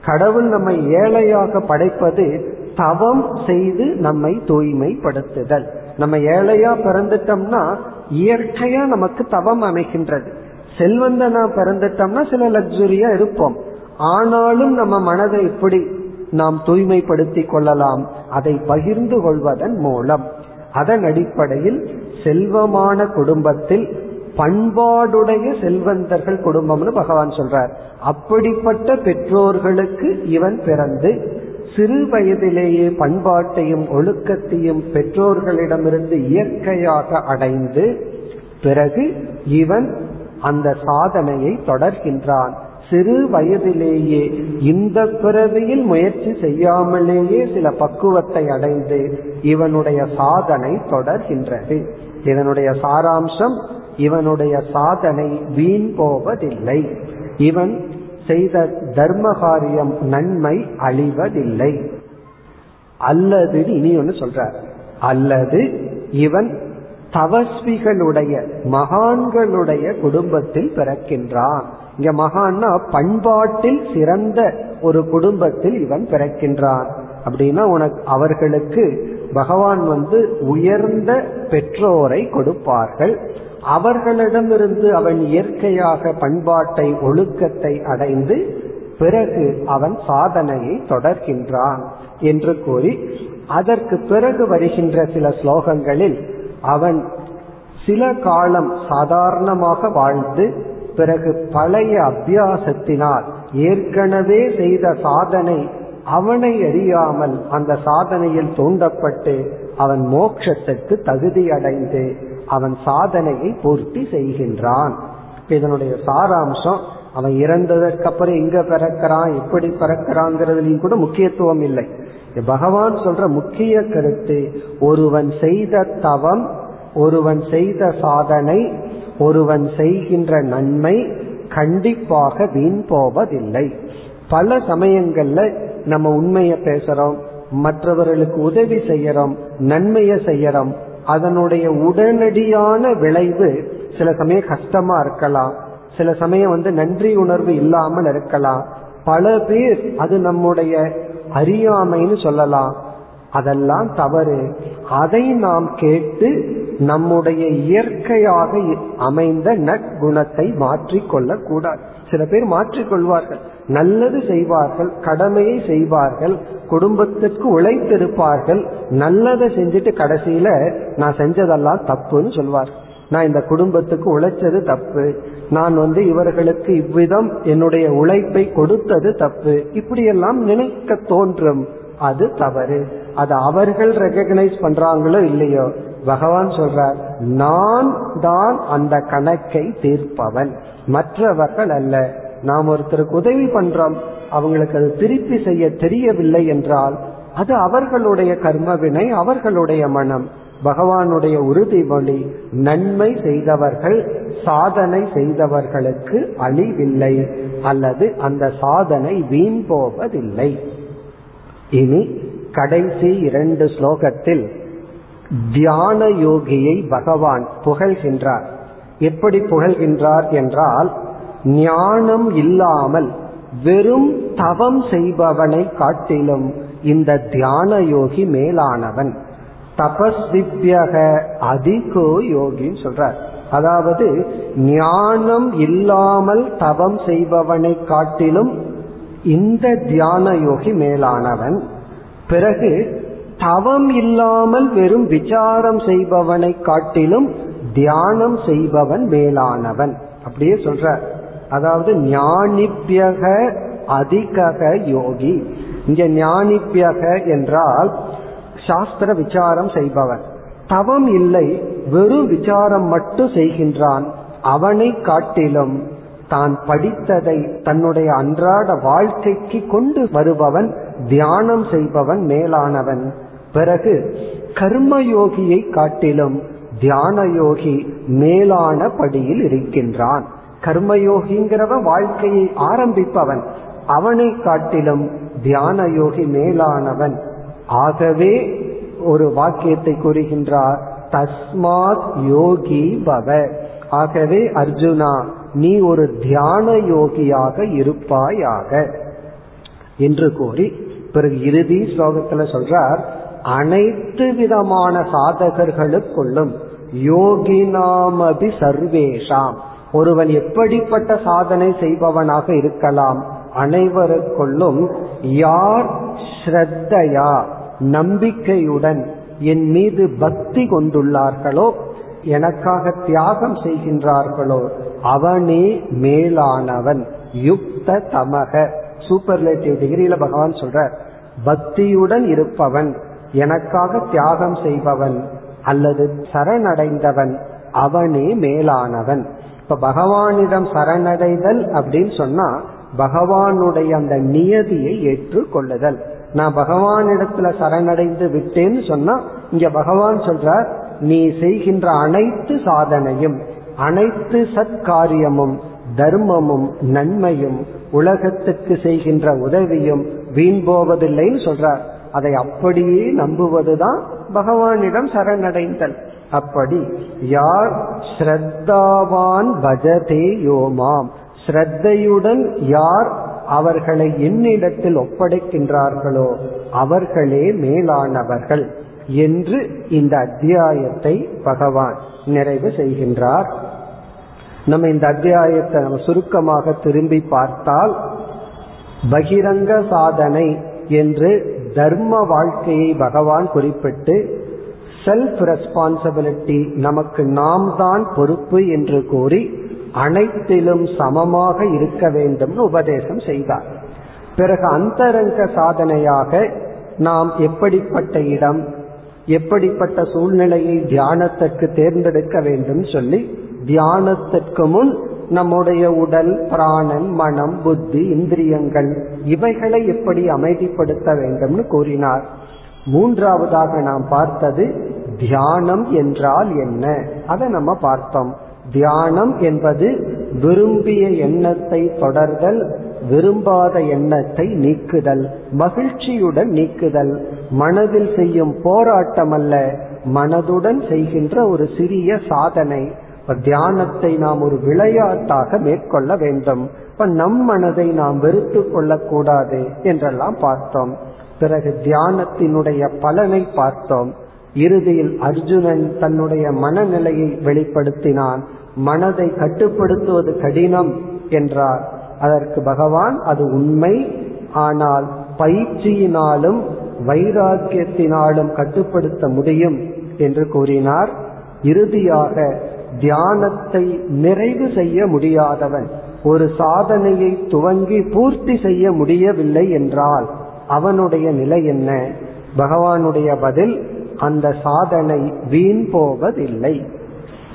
கடவுள் நம்மை ஏழையாக படைப்பது தவம் செய்து நம்மை தூய்மைப்படுத்துதல். நம்ம ஏழையா பிறந்துட்டோம்னா இயற்கையா நமக்கு தவம் அமைகின்றது. செல்வந்தனா பிறந்துட்டோம்னா சில லக்ஸுரியா இருப்போம். ஆனாலும் நம்ம மனதை எப்படி நாம் தூய்மைப்படுத்திக் கொள்ளலாம். அதை பகிர்ந்து கொள்வதன் மூலம். அதன் அடிப்படையில் செல்வமான குடும்பத்தில் பண்பாடுடைய செல்வந்தர்கள் குடும்பம்னு பகவான் சொல்றார். அப்படிப்பட்ட பெற்றோர்களுக்கு இவன் பிறந்து சிறு வயதிலேயே பண்பாட்டையும் ஒழுக்கத்தையும் பெற்றோர்களிடமிருந்து இயற்கையாக அடைந்து பிறகு இவன் அந்த சாதனையை தொடர்கின்றான். சிறு வயதிலேயே இந்த பிறவியில் முயற்சி செய்யாமலேயே சில பக்குவத்தை அடைந்து இவனுடைய சாதனை தொடர்கின்றது. இதனுடைய சாராம்சம் இவனுடைய சாதனை வீண் போவதில்லை. இவன் செய்த தர்ம காரியம் நன்மை அழிவதில்லை. அல்லது இனி ஒன்று சொல்றார். அல்லது இவன் தவஸ்விகளுடைய மகான்களுடைய குடும்பத்தில் பிறக்கின்றான். இங்க மகான்னா பண்பாட்டில் சிறந்த ஒரு குடும்பத்தில் இவன் பிறக்கின்றான். அப்படின்னா உனக்கு அவர்களுக்கு பகவான் வந்து உயர்ந்த பெற்றோரை கொடுப்பார்கள். அவர்களிடமிருந்து அவன் இயற்கையாக பண்பாட்டை ஒழுக்கத்தை அடைந்து பிறகு அவன் சாதனையை தொடர்கின்றான் என்று கூறி அதற்கு பிறகு வருகின்ற சில ஸ்லோகங்களில் அவன் சில காலம் சாதாரணமாக வாழ்ந்து பிறகு பழைய அபியாசத்தினால் ஏற்கனவே செய்த சாதனை அவனை அறியாமல் அந்த சாதனையில் தூண்டப்பட்டு அவன் மோட்சத்துக்கு தகுதி அடைந்து அவன் சாதனையை பூர்த்தி செய்கின்றான். இதனுடைய சாராம்சம் அவன் இறந்ததற்கு அப்புறம் எங்க பிறக்கிறான் எப்படி பிறக்கிறாங்கிறதுலையும் கூட முக்கியத்துவம் இல்லை. பகவான் சொல்ற முக்கிய கருத்து ஒருவன் செய்த தவம் ஒருவன் செய்த சாதனை ஒருவன் செய்கின்ற நன்மை கண்டிப்பாக வீண் போவதில்லை. பல சமயங்கள்ல நம்ம உண்மையை பேசுறோம் மற்றவர்களுக்கு உதவி செய்யறோம் நன்மையை செய்யறோம் அதனுடைய உடனடியான விளைவு சில சமயம் கஷ்டமா இருக்கலாம். சில சமயம் வந்து நன்றி உணர்வு இல்லாமல் இருக்கலாம். பல பேர் அது நம்முடைய அறியாமைன்னு சொல்லலாம். அதெல்லாம் தவறு. அதை நாம் கேட்டு நம்முடைய இயற்கையாக அமைந்த நற்குணத்தை மாற்றிக்கொள்ள கூடாது சில பேர் மாற்றிக்கொள்வார்கள். நல்லது செய்வார்கள் கடமையை செய்வார்கள் குடும்பத்திற்கு உழைத்திருப்பார்கள் நல்லதை செஞ்சுட்டு கடைசியில நான் செஞ்சதெல்லாம் தப்புன்னு சொல்வார். நான் இந்த குடும்பத்துக்கு உழைச்சது தப்பு. நான் வந்து இவர்களுக்கு இவ்விதம் என்னுடைய உழைப்பை கொடுத்தது தப்பு. இப்படியெல்லாம் நினைக்க தோன்றும். அது தவறு. அது அவர்கள் ரெகக்னைஸ் பண்றாங்களோ இல்லையோ பகவான் சொல்றார் நான் தான் அந்த கணக்கை தீர்ப்பவன். மற்றவர்கள் அல்ல. நாம் ஒருத்தருக்கு உதவி பண்றோம் அவங்களுக்கு அது திருப்பி செய்ய தெரியவில்லை என்றால் அது அவர்களுடைய கர்மவினை அவர்களுடைய மனம். பகவானுடைய உறுதிமொழி நன்மை செய்தவர்கள் சாதனை செய்தவர்களுக்கு அழிவில்லை அல்லது அந்த சாதனை வீண் போவதில்லை. இனி கடைசி இரண்டு ஸ்லோகத்தில் தியான யோகியை பகவான் புகழ்கின்றார். எப்படி புகழ்கின்றார் என்றால் ஞானம் இல்லாமல் வெறும் தவம் செய்பவனை காட்டிலும் இந்த தியான யோகி மேலானவன். தபஸ்விப்யக அதிகோ யோகின்னு சொல்றார். அதாவது ஞானம் இல்லாமல் தவம் செய்பவனை காட்டிலும் இந்த தியான யோகி மேலானவன். பிறகு தவம் இல்லாமல் வெறும் விசாரம் செய்பவனை காட்டிலும் தியானம் செய்பவன் மேலானவன். அப்படியே சொல்ற அதாவது ஞானிப்பியக அதிகக யோகி. இங்க ஞானிப்பியக என்றால் சாஸ்திர விசாரம் செய்பவன். தவம் இல்லை வெறும் விசாரம் மட்டும் செய்கின்றான். அவனை காட்டிலும் தான் படித்ததை தன்னுடைய அன்றாட வாழ்க்கைக்கு கொண்டு வருபவன் தியானம் செய்பவன் மேலானவன். பிறகு கர்மயோகியை காட்டிலும் தியான யோகி மேலான படியில் இருக்கின்றான். கர்மயோகிங்கிறவன் வாழ்க்கையை ஆரம்பிப்பவன். அவனை காட்டிலும் தியான யோகி மேலானவன். ஆகவே ஒரு வாக்கியத்தை கூறுகின்றார் தஸ்மாத் யோகி பவ. ஆகவே அர்ஜுனா நீ ஒரு தியான யோகியாக இருப்பாயாக. என்று கூறி பிறகு இறுதி ஸ்லோகத்துல சொல்றார் அனைத்து விதமான சாதகர்களுக்குள்ளும் யோகினாமபி சர்வேஷாம். ஒருவன் எப்படிப்பட்ட சாதனை செய்பவனாக இருக்கலாம் அனைவருக்குள்ளும் யார் ஸ்ரத்தையா நம்பிக்கையுடன் என் மீது பக்தி கொண்டுள்ளார்களோ எனக்காக தியாகம் செய்கின்றார்களோ அவனே மேலானவன் யுக்த தமக. சூப்பர்லேட்டிவ் டிகிரியில பகவான் சொல்ற பக்தியுடன் இருப்பவன் எனக்காக தியாகம் செய்பவன் அல்லது சரணடைந்தவன் அவனே மேலானவன். இப்ப பகவானிடம் சரணடைதல் அப்படின்னு சொன்னா பகவானுடைய அந்த நியதியை ஏற்றுக்கொள்ளுதல். நான் பகவானிடத்துல சரணடைந்து விட்டேன்னு சொன்னா இங்க பகவான் சொல்றார் நீ செய்கின்ற அனைத்து சாதனையும் அனைத்து சத்காரியமும் தர்மமும் நன்மையும் உலகத்துக்கு செய்கின்ற உதவியும் வீண் போவதில்லைன்னு சொல்றார். அதை அப்படியே நம்புவதுதான் பகவானிடம் சரணடைந்தல். அப்படி யார் ஸ்ரத்தாவான் பஜதே யோமாம். ஸ்ரத்தையுடன் யார் அவர்களை என்னிடத்தில் ஒப்படைக்கின்றார்களோ அவர்களே மேலானவர்கள் என்று இந்த அத்தியாயத்தை பகவான் நிறைவு செய்கின்றார். நம்ம இந்த அத்தியாயத்தை நம்ம சுருக்கமாக திரும்பி பார்த்தால் பகிரங்க சாதனை என்று தர்ம வாழ்க்கையை பகவான் குறிப்பிட்டு செல்ஃப் ரெஸ்பான்சிபிலிட்டி நமக்கு நாம் தான் பொறுப்பு என்று கூறி அனைத்திலும் சமமாக இருக்க வேண்டும் உபதேசம் செய்தார். பிறகு அந்தரங்க சாதனையாக நாம் எப்படிப்பட்ட இடம் எப்படிப்பட்ட சூழ்நிலையை தியானத்திற்கு தேர்ந்தெடுக்க வேண்டும் சொல்லி தியானத்திற்கு முன் நம்முடைய உடல் பிராணன் மனம் புத்தி இந்திரியங்கள் இவைகளை எப்படி அமைதிப்படுத்த வேண்டும்னு கூறினார். மூன்றாவதாக நாம் பார்த்தது தியானம் என்றால் என்ன? அதை நம்ம பார்த்தோம். தியானம் என்பது விரும்பிய எண்ணத்தை தொடர்தல் விரும்பாத எண்ணத்தை நீக்குதல் மகிழ்ச்சியுடன் நீக்குதல் மனதில் செய்யும் போராட்டம் அல்ல மனதுடன் செய்கின்ற ஒரு சிறிய சாதனை. தியானத்தை நாம் ஒரு விளையாட்டாக மேற்கொள்ள வேண்டும். இப்ப நம் மனதை நாம் வெறுத்து கொள்ளக்கூடாது என்றெல்லாம் பார்த்தோம். பிறகு தியானத்தினுடைய பலனை பார்த்தோம். இறுதியில் அர்ஜுனன் தன்னுடைய மனநிலையை வெளிப்படுத்தினான். மனதை கட்டுப்படுத்துவது கடினம் என்றார். அதற்கு பகவான் அது உண்மை. ஆனால் பயிற்சியினாலும் வைராக்கியத்தினாலும் கட்டுப்படுத்த முடியும் என்று கூறினார். இறுதியாக தியானத்தை நிறைவு செய்ய முடியாதவன் ஒரு சாதனையை துவங்கி பூர்த்தி செய்ய முடியவில்லை என்றால் அவனுடைய நிலை என்ன? பகவானுடைய பதில் அந்த சாதனை வீண் போவதில்லை.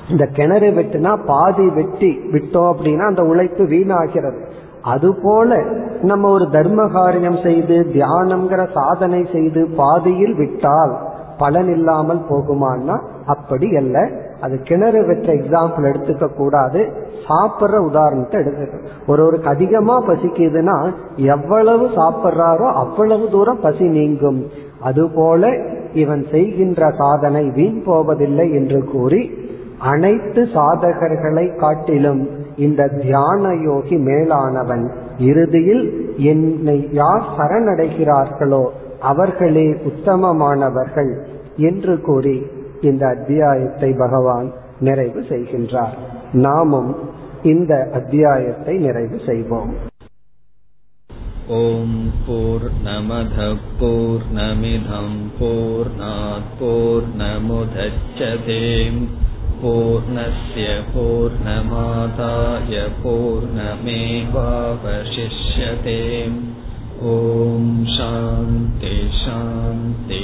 இந்த கிணறு வெட்டினா பாதி வெட்டி விட்டோம் அப்படின்னா அந்த உழைப்பு வீணாகிறது. அதுபோல நம்ம ஒரு தர்ம காரியம் செய்து தியானம்ங்கிற சாதனை செய்து பாதியில் விட்டால் பலன் இல்லாமல் போகுமான்னா அப்படி அல்ல. அது கிணறு வெற்ற எக்ஸாம்பிள் எடுத்துக்க கூடாது. சாப்பிட்ற உதாரணத்தை எடுத்துக்க. ஒருவருக்கு அதிகமா பசிக்குதுன்னா எவ்வளவு சாப்பிட்றாரோ அவ்வளவு தூரம் பசி நீங்கும். அதுபோல இவன் செய்கின்ற சாதனை வீண் போவதில்லை என்று கூறி அனைத்து சாதகர்களை காட்டிலும் இந்த தியான யோகி மேலானவன் இறுதியில் என்னை யார் சரணடைகிறார்களோ அவர்களே உத்தமமானவர்கள் என்று கூறி இந்த அத்தியாயத்தை பகவான் நிறைவு செய்கின்றார் நாமும் இந்த அத்தியாயத்தை நிறைவு செய்வோம் ॐ पूर्णमधः पूर्णमिधं पूर्णात् पूर्णमुदच्छते पूर्णस्य पूर्णमादाय पूर्णमेवावशिष्यते ॐ शान्ति शान्ति